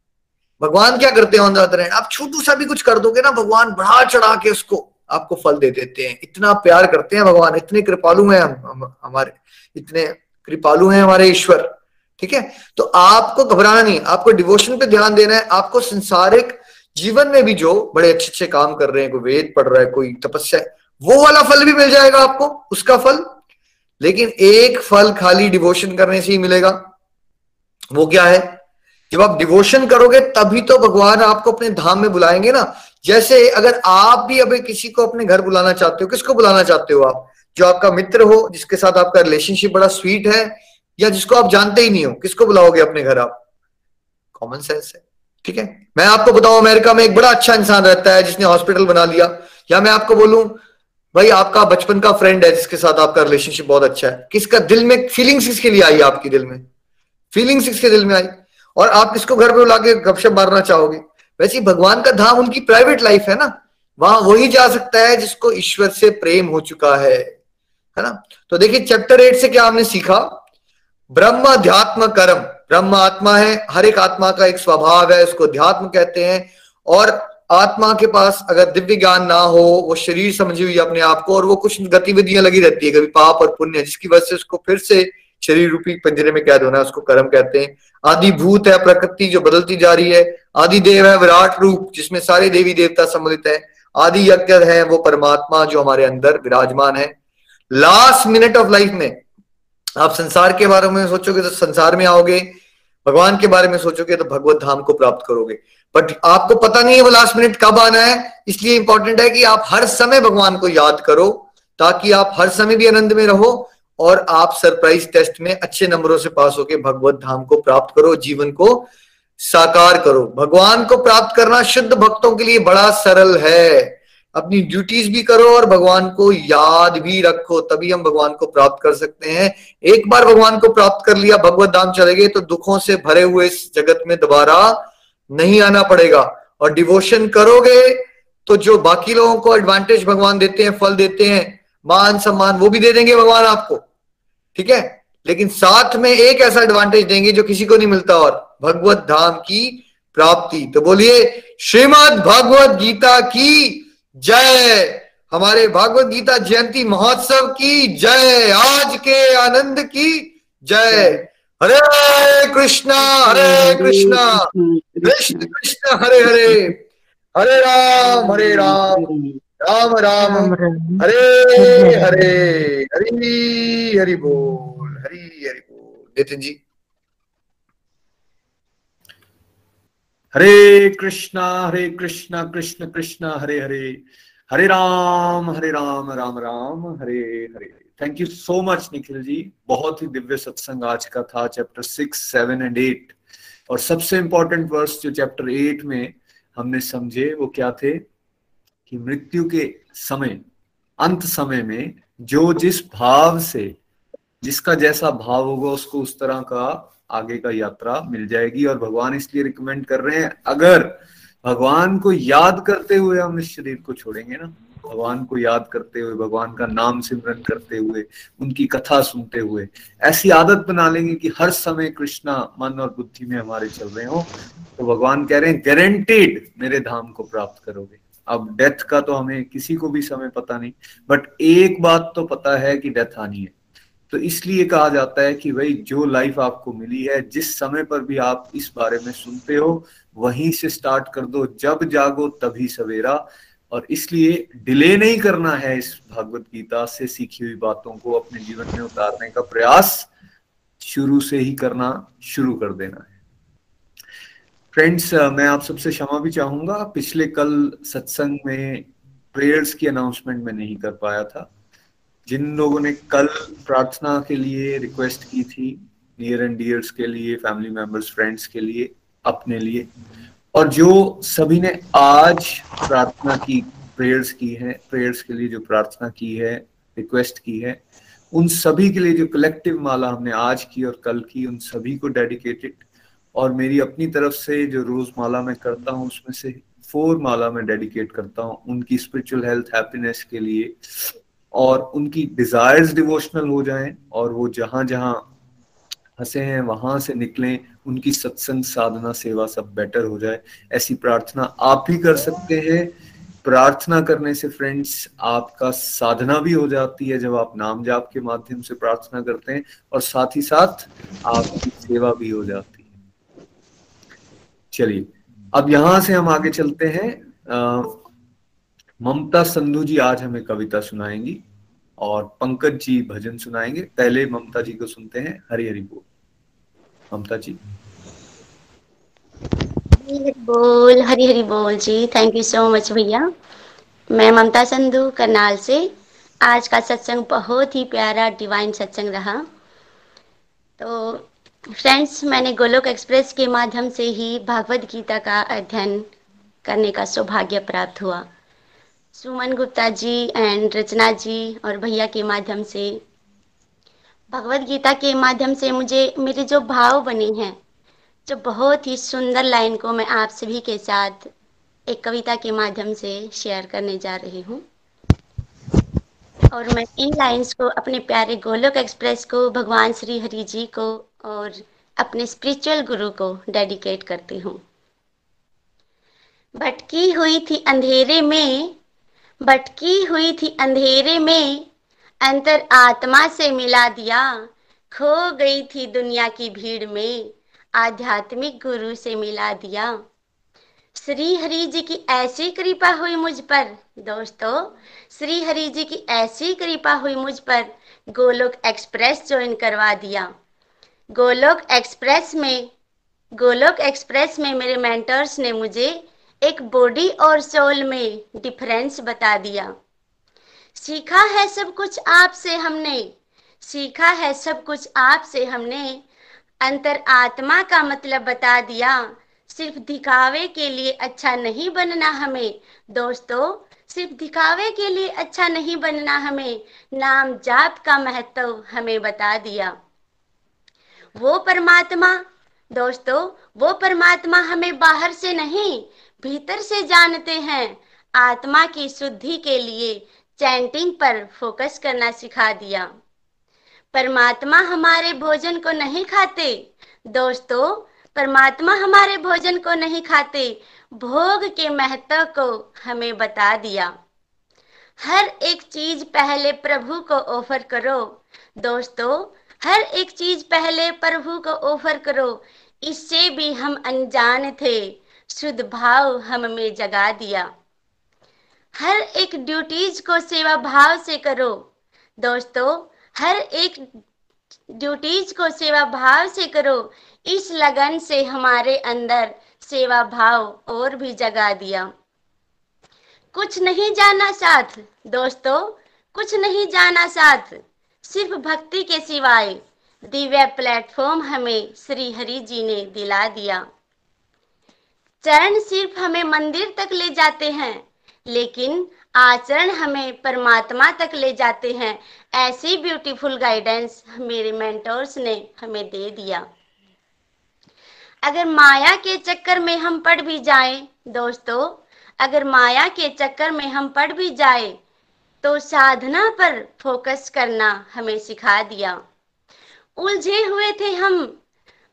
भगवान क्या करते हैं ऑन आप छोटू सा भी कुछ कर दोगे ना भगवान बढ़ा चढ़ा के उसको आपको फल दे देते हैं। इतना प्यार करते हैं भगवान इतने कृपालु हैं हम, हम हमारे इतने कृपालु हैं हमारे ईश्वर। ठीक है? तो आपको घबराना नहीं आपको डिवोशन पे ध्यान देना है आपको संसारिक जीवन में भी जो बड़े अच्छे अच्छे काम कर रहे हैं कोई वेद पढ़ रहा है कोई तपस्या वो वाला फल भी मिल जाएगा आपको उसका फल। लेकिन एक फल खाली डिवोशन करने से ही मिलेगा वो क्या है? जब आप डिवोशन करोगे, तभी तो भगवान आपको अपने धाम में बुलाएँगे ना। जैसे अगर आप भी अभी किसी को अपने घर बुलाना चाहते हो, किसको बुलाना चाहते हो आप? जो आपका मित्र हो, जिसके साथ आपका रिलेशनशिप बड़ा स्वीट है, या जिसको आप जानते ही नहीं हो, किसको बुलाओगे अपने घर आप? कॉमन सेंस है। ठीक है? मैं आपको बताऊँ, अमेरिका में एक बड़ा अच्छा इंसान रहता है, जिसने हॉस्पिटल बना लिया। या मैं आपको बोलूँ, भाई आपका बचपन का फ्रेंड है, जिसके साथ आपका रिलेशनशिप बहुत अच्छा है। किसका दिल में फीलिंग्स किसके लिए आई आपकी दिल में? फीलिंग्स किसके दिल में आई? और आप किसको घर पे बुला के गपशप मारना चाहोगे? वैसे भगवान का धाम उनकी प्राइवेट लाइफ है ना? वहाँ वही जा सकता है जिसको ईश्वर से प्रेम हो चुका है। है ना? तो देखिए चैप्टर एट से क्या हमने सीखा? ब्रह्म अध्यात्म कर्म। ब्रह्म आत्मा है, हर एक आत्मा का एक स्वभाव है, उसको अध्यात्म कहते हैं। और आत्मा के पास अगर दिव्य ज्ञान ना हो, वो शरीर समझी हुई अपने आप को, और वो कुछ गतिविधियाँ लगी रहती है, कभी पाप और पुण्य, जिसकी वजह से उसको फिर से शरीर रूपी पंजरे में कैद होना, उसको कर्म कहते हैं। आदि भूत है, प्रकृति जो बदलती जा रही है। आदि देव है, विराट रूप, जिसमें सारे देवी देवता सम्मिलित है। आदि यज्ञ है, वो परमात्मा जो हमारे अंदर विराजमान है। लास्ट मिनट ऑफ़ लाइफ में, आप संसार के बारे में सोचोगे तो संसार में आओगे, भगवान के बारे में सोचोगे तो भगवत धाम को प्राप्त करोगे। बट आपको पता नहीं है वो लास्ट मिनट कब आना है, इसलिए इंपॉर्टेंट है कि आप हर समय भगवान को याद करो, ताकि आप हर समय भी आनंद में रहो और आप सरप्राइज़ टेस्ट में अच्छे नंबरों से पास होकर भगवत धाम को प्राप्त करो, जीवन को साकार करो। भगवान को प्राप्त करना शुद्ध भक्तों के लिए बड़ा सरल है। अपनी ड्यूटीज़ भी करो और भगवान को याद भी रखो, तभी हम भगवान को प्राप्त कर सकते हैं। एक बार भगवान को प्राप्त कर लिया, भगवत धाम चले गए तो दुखों से भरे हुए इस जगत में दोबारा नहीं आना पड़ेगा। और डिवोशन करोगे तो जो बाकी लोगों को एडवांटेज भगवान देते हैं, फल देते हैं, मान सम्मान, वो भी दे देंगे भगवान आपको। ठीक है? लेकिन साथ में एक ऐसा एडवांटेज देंगे जो किसी को नहीं मिलता और भगवत धाम की प्राप्ति। तो बोलिए, श्रीमद भगवत गीता की जय। हमारे भागवत गीता जयंती महोत्सव की जय। आज के आनंद की जय। हरे कृष्णा हरे कृष्णा। कृष्ण कृष्ण, हरे हरे। हरे राम हरे राम। राम राम। हरे हरे हरी। हरि। बोल हरि हरि बोल। Nitin ji. Hare Krishna Hare Krishna Krishna Krishna Hare Hare. Hare Ram Hare Ram Ram Ram. Hare Hare thank you so much Nikhil ji. बहुत ही दिव्य सत्संग आज का था chapter six seven and eight और सबसे इंपॉर्टेंट वर्स जो चैप्टर एट में हमने समझे वो क्या थे? कि मृत्यु के समय, अंत समय में जो जिस भाव से, जिसका जैसा भाव होगा उसको उस तरह का आगे का यात्रा मिल जाएगी और भगवान इसलिए रिकमेंड कर रहे हैं, अगर भगवान को याद करते हुए हम इस शरीर को छोड़ेंगे ना, भगवान को याद करते हुए, भगवान का नाम सिमरन करते हुए, उनकी कथा सुनते हुए, ऐसी आदत बना लेंगे कि हर समय कृष्णा मन और बुद्धि में हमारे चल रहे हो तो भगवान कह रहे हैं गारंटेड मेरे धाम को प्राप्त करोगे। अब डेथ का तो हमें किसी को भी समय पता नहीं बट एक बात तो पता है कि डेथ आनी है। तो इसलिए कहा जाता है कि भाई, जो लाइफ आपको मिली है, जिस समय पर भी आप इस बारे में सुनते हो, वहीं से स्टार्ट कर दो। जब जागो, तभी सवेरा। और इसलिए डिले नहीं करना है इस भागवत गीता से सीखी हुई बातों को अपने जीवन में उतारने का प्रयास। शुरू से ही करना शुरू कर देना है। फ्रेंड्स मैं आप सबसे क्षमा भी चाहूँगा। पिछले कल सत्संग में प्रेयर्स की अनाउंसमेंट में नहीं कर पाया था। जिन लोगों ने कल प्रार्थना के लिए रिक्वेस्ट की थी नियर एंड डियर्स के लिए फैमिली मेंबर्स फ्रेंड्स के लिए, अपने लिए, और जो सभी ने आज प्रार्थना की प्रेयर्स की है प्रेयर्स के लिए जो प्रार्थना की है रिक्वेस्ट की है, उन सभी के लिए जो कलेक्टिव माला हमने आज की और कल की, उन सभी को डेडिकेटेड और मेरी अपनी तरफ़ से जो रोज माला मैं करता हूँ, उसमें से फोर माला मैं डेडिकेट करता हूँ उनकी स्पिरिचुअल हेल्थ, हैप्पीनेस के लिए। और उनकी डिजायर्स डिवोशनल हो जाएँ और वो जहाँ जहाँ हंसे हैं, वहाँ से निकलें, उनकी सत्संग साधना सेवा सब बेटर हो जाए। ऐसी प्रार्थना आप भी कर सकते हैं। प्रार्थना करने से फ्रेंड्स, आपका साधना भी हो जाती है जब आप नाम जाप के माध्यम से प्रार्थना करते हैं और साथ ही साथ आपकी सेवा भी हो जाती है। चलिए, अब यहाँ से हम आगे चलते हैं। ममता संधु जी आज हमें कविता सुनाएँगी और पंकज जी भजन सुनाएँगे। पहले ममता जी को सुनते हैं, हरी हरी बोल। ममता जी। बोल, हरी हरी बोल जी। थैंक यू सो मच भैया। मैं ममता संधु, करनाल से। आज का सत्संग बहुत ही प्यारा डिवाइन सत्संग रहा। तो फ्रेंड्स मैंने गोलोक एक्सप्रेस के माध्यम से ही भागवत गीता का अध्ययन करने का सौभाग्य प्राप्त हुआ। सुमन गुप्ता जी एंड रचना जी और भैया के माध्यम से, भगवत गीता के माध्यम से मुझे, मेरे जो भाव बने हैं, जो बहुत ही सुंदर लाइन को मैं आप सभी के साथ एक कविता के माध्यम से शेयर करने जा रही हूँ। और मैं इन लाइंस को, अपने प्यारे गोलोक एक्सप्रेस को, भगवान श्री हरि जी को और अपने स्पिरिचुअल गुरु को डेडिकेट करती हूँ। भटकी हुई थी अंधेरे में, भटकी हुई थी अंधेरे में, अंतर आत्मा से मिला दिया, खो गई थी दुनिया की भीड़ में, आध्यात्मिक गुरु से मिला दिया। श्री हरि जी की ऐसी कृपा हुई मुझ पर, दोस्तों, श्री हरि जी की ऐसी कृपा हुई मुझ पर, गोलोक एक्सप्रेस ज्वाइन करवा दिया। गोलोक एक्सप्रेस में, गोलोक एक्सप्रेस में मेरे मेंटर्स ने मुझे एक बॉडी और सोल में डिफरेंस बता दिया। सीखा है सब कुछ आपसे हमने, सीखा है सब कुछ आपसे हमने। अंतर आत्मा का मतलब बता दिया, सिर्फ़ दिखावे के लिए अच्छा नहीं बनना हमें। दोस्तों, सिर्फ़ दिखावे के लिए अच्छा नहीं बनना हमें नाम जाप का महत्व हमें बता दिया। वो परमात्मा, दोस्तों, वो परमात्मा हमें बाहर से नहीं, भीतर से जानते हैं। आत्मा की शुद्धि के लिए चैंटिंग पर फोकस करना सिखा दिया। परमात्मा हमारे भोजन को नहीं खाते। दोस्तों, परमात्मा हमारे भोजन को नहीं खाते। भोग के महत्व को हमें बता दिया। हर एक चीज़ पहले प्रभु को ऑफ़र करो। दोस्तों हर एक चीज़ पहले प्रभु को ऑफ़र करो। इससे भी हम अनजान थे। शुद्ध भाव हम में जगा दिया। हर एक ड्यूटीज़ को सेवा भाव से करो। दोस्तों, हर एक ड्यूटीज़ को सेवा भाव से करो। इस लगन से हमारे अंदर सेवा भाव और भी जगा दिया। कुछ नहीं जाना साथ। दोस्तों, कुछ नहीं जाना साथ। सिर्फ़ भक्ति के सिवाय दिव्य प्लेटफॉर्म हमें श्री हरि जी ने दिला दिया। चरण सिर्फ़ हमें मंदिर तक ले जाते हैं, लेकिन आचरण हमें परमात्मा तक ले जाते हैं, ऐसी ब्यूटीफुल गाइडेंस मेरे मेंटर्स ने हमें दे दिया। अगर माया के चक्कर में हम पड़ भी जाए, दोस्तों, अगर माया के चक्कर में हम पड़ भी जाए तो साधना पर फोकस करना हमें सिखा दिया। उलझे हुए थे हम,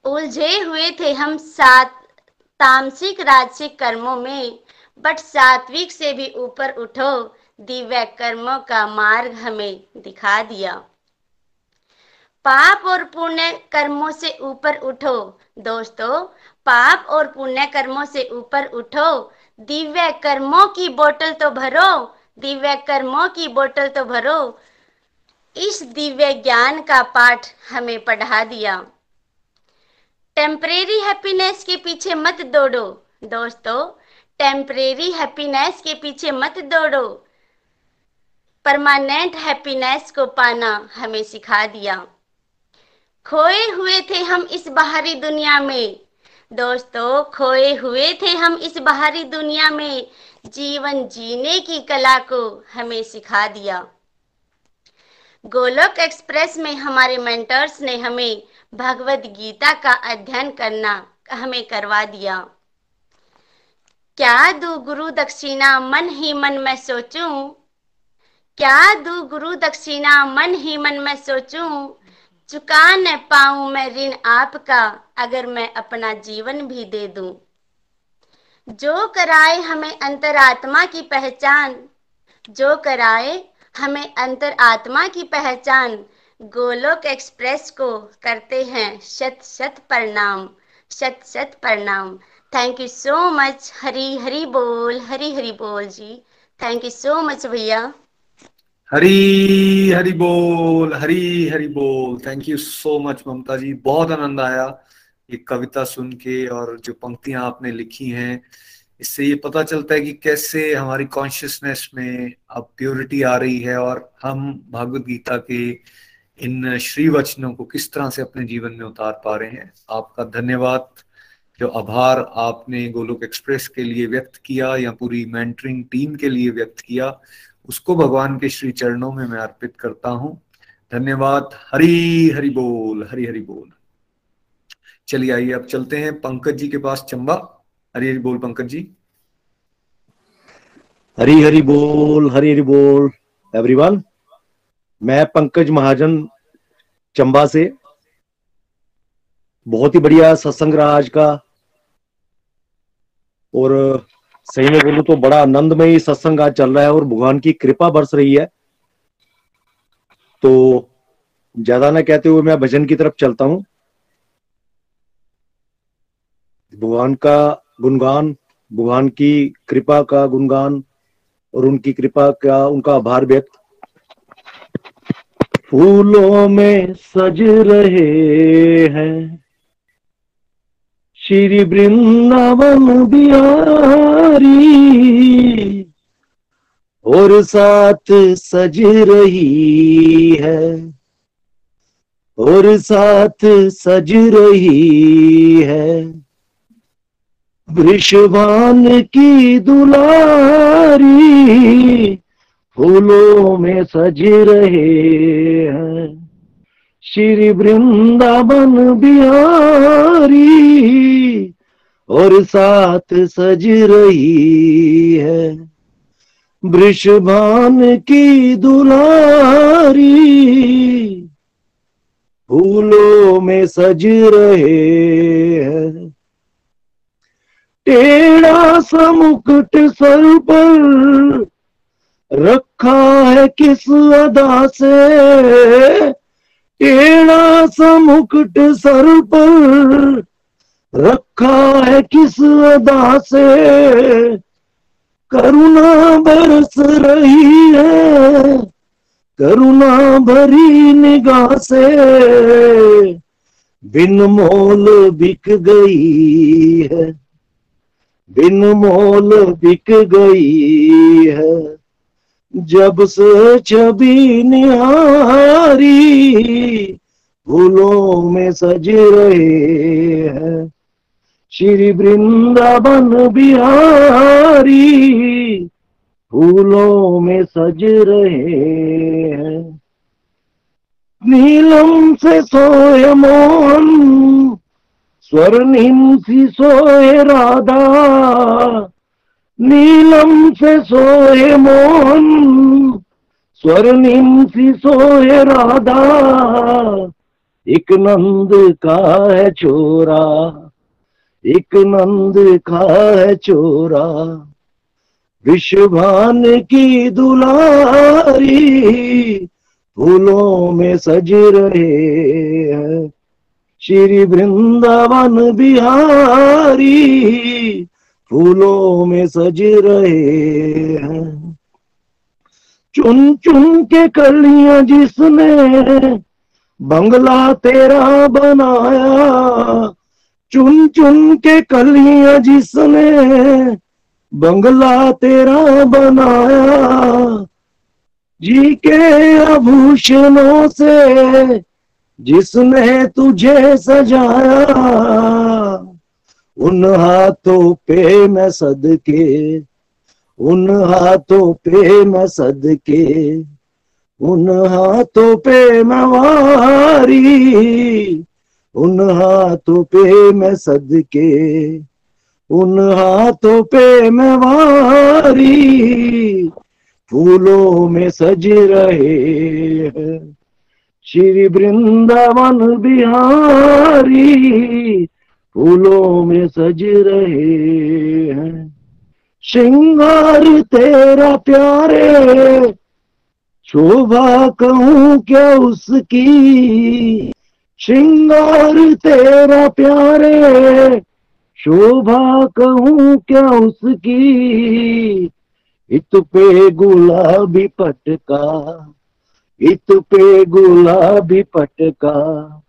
उलझे हुए थे हम सात, तामसिक राजसिक कर्मों में बट सात्विक से भी ऊपर उठो, दिव्य कर्मों का मार्ग हमें दिखा दिया। पाप और पुण्य कर्मों से ऊपर उठो, दोस्तों, पाप और पुण्य कर्मों से ऊपर उठो, दिव्य कर्मों की बोतल तो भरो दिव्य कर्मों की बोतल तो भरो। इस दिव्य ज्ञान का पाठ हमें पढ़ा दिया। टेम्परेरी हैप्पीनेस के पीछे मत दौड़ो। दोस्तों, टेम्परेरी हैप्पीनेस के पीछे मत दौड़ो। परमानेंट हैप्पीनेस को पाना हमें सिखा दिया। खोए हुए थे हम इस बाहरी दुनिया में। दोस्तों, खोए हुए थे हम इस बाहरी दुनिया में। जीवन जीने की कला को हमें सिखा दिया। गोलोक एक्सप्रेस में हमारे मेंटर्स ने हमें भगवत गीता का अध्ययन करना, हमें करवा दिया। क्या दू गुरु दक्षिणा मन ही मन में सोचूं? क्या दू गुरु दक्षिणा मन ही मन में सोचूं? चुका न पाऊँ मैं ऋण आपका, अगर मैं अपना जीवन भी दे दूँ। जो कराए हमें अंतरात्मा की पहचान, जो कराए हमें अंतर आत्मा की पहचान, गोलोक एक्सप्रेस को करते हैं शत शत प्रणाम, शत शत प्रणाम। Thank you so much Hari Hari बोल, हरी हरी बोल जी। थैंक यू सो मच भैया। हरी हरी बोल, हरी हरी बोल। Thank you so much Mamta ji, बहुत आनंद आया। ये कविता सुन के और जो पंक्तियाँ आपने लिखी हैं, इससे ये पता चलता है कि कैसे हमारी कॉन्शियसनेस में अब प्योरिटी आ रही है और हम भागवत गीता के इन श्री वचनों को किस तरह से अपने जीवन में उतार पा रहे हैं। आपका धन्यवाद। जो आभार आपने गोलोक एक्सप्रेस के लिए व्यक्त किया या पूरी मेंटरिंग टीम के लिए व्यक्त किया, उसको भगवान के श्री चरणों में मैं अर्पित करता हूँ। धन्यवाद। हरी हरि बोल, हरी हरि बोल। चलिए आइए, अब चलते हैं पंकज जी के पास चंबा। हरी हरि बोल पंकज जी। हरी हरी बोल, हरी हरी बोल एवरीवन मैं पंकज महाजन चंबा से। बहुत ही बढ़िया सत्संग रहा आज का। और सही में बोलूँ तो बड़ा आनंदमय सत्संग आज चल रहा है और भगवान की कृपा बरस रही है। तो ज़्यादा ना कहते हुए मैं भजन की तरफ़ चलता हूँ। भगवान का गुणगान, भगवान की कृपा का गुणगान और उनकी कृपा का उनका आभार व्यक्त। फूलों में सज रहे हैं। श्री वृंदावन बिहारी और साथ सज रही है। और साथ सज रही है। वृषभान की दुलारी, फूलों में सज रहे हैं। श्री वृंदावन बिहारी, और साथ सज रही है। वृषभान की दुलारी, फूलों में सज रहे टेढ़ा सा मुकुट सर पर रखा है किस अदा से? टेढ़ा सा मुकुट सर पर रखा है किस अदा से? करुणा बरस रही है, करुणा भरी निगाह से। बिन मोल बिक गई है। बिन मोल बिक गई है। जब से छवि निहारी, फूलों में सज रहे हैं। श्री वृंदावन बिहारी, फूलों में सज रहे हैं। नीलम से सोए मोहन स्वर्णिम सी सोए राधा, नीलम से सोए मोहन स्वर्णिम सी सोए राधा, एक नंद का है चोरा, एक नंद का है चोरा। विश्वभान की दुलारी फूलों में सज रहे हैं श्री वृंदावन बिहारी, फूलों में सज रहे हैं। चुन चुन के कलिया जिसने बंगला तेरा बनाया, चुन चुन के कलिया जिसने बंगला तेरा बनाया। जी के आभूषणों से जिसने तुझे सजाया, उन हाथों पे मैं सदके, उन हाथों पे मैं सदके, उन हाथों पे मैं वारी, उन हाथों पे मैं सदके, उन हाथों पे मैं वारी, फूलों में सज रहे हैं। श्री वृंदावन बिहारी, फूलों में सज रहे हैं। श्रृंगार तेरा प्यारे, शोभा कहूँ क्या उसकी? श्रृंगार तेरा प्यारे, शोभा कहूँ क्या उसकी? इत पे गुलाबी पटका इत पे गुलाबी पटका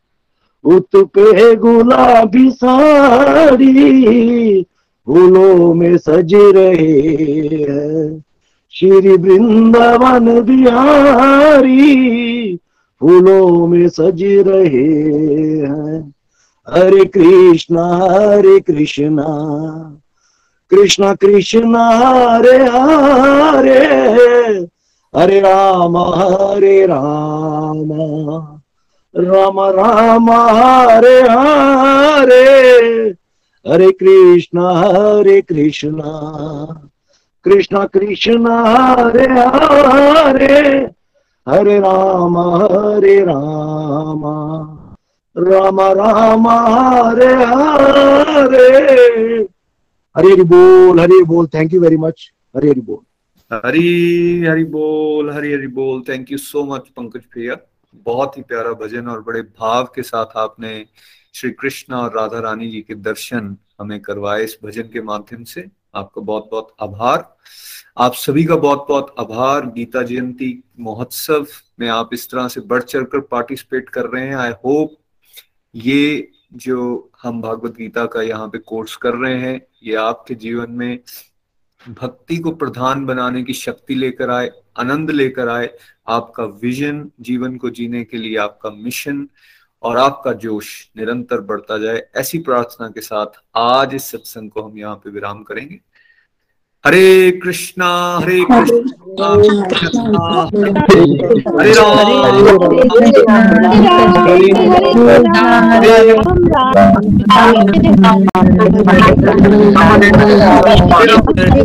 उत पे गुलाबी साड़ी, फूलों में सज रहे श्री वृंदावन बिहारी, फूलों में सज रहे हैं। हरे कृष्णा हरे कृष्णा कृष्णा कृष्णा, हरे हरे। हरे राम हरे राम। राम राम, हरे हरे। हरे कृष्ण हरे कृष्ण। कृष्ण कृष्ण, हरे हरे। हरे राम हरे राम। राम राम, हरे हरे। हरे बोल हरे बोल। Thank you very much Hare Hari बोल। हरी हरी बोल, हरी हरी बोल। Thank you so much Pankaj भैया। बहुत ही प्यारा भजन और बड़े भाव के साथ आपने श्री कृष्ण और राधा रानी जी के दर्शन हमें करवाए इस भजन के माध्यम से। आपका बहुत बहुत आभार। आप सभी का बहुत बहुत आभार। गीता जयंती महोत्सव में आप इस तरह से बढ़ चढ़ कर पार्टिसिपेट कर रहे हैं। आई होप ये जो हम भागवत गीता का यहाँ पे कोर्स कर रहे हैं, ये आपके जीवन में भक्ति को प्रधान बनाने की शक्ति लेकर आए आनंद लेकर आए आपका विजन जीवन को जीने के लिए आपका मिशन और आपका जोश निरंतर बढ़ता जाए ऐसी प्रार्थना के साथ आज इस सत्संग को हम यहाँ पे विराम करेंगे हरे कृष्णा हरे कृष्णा हरे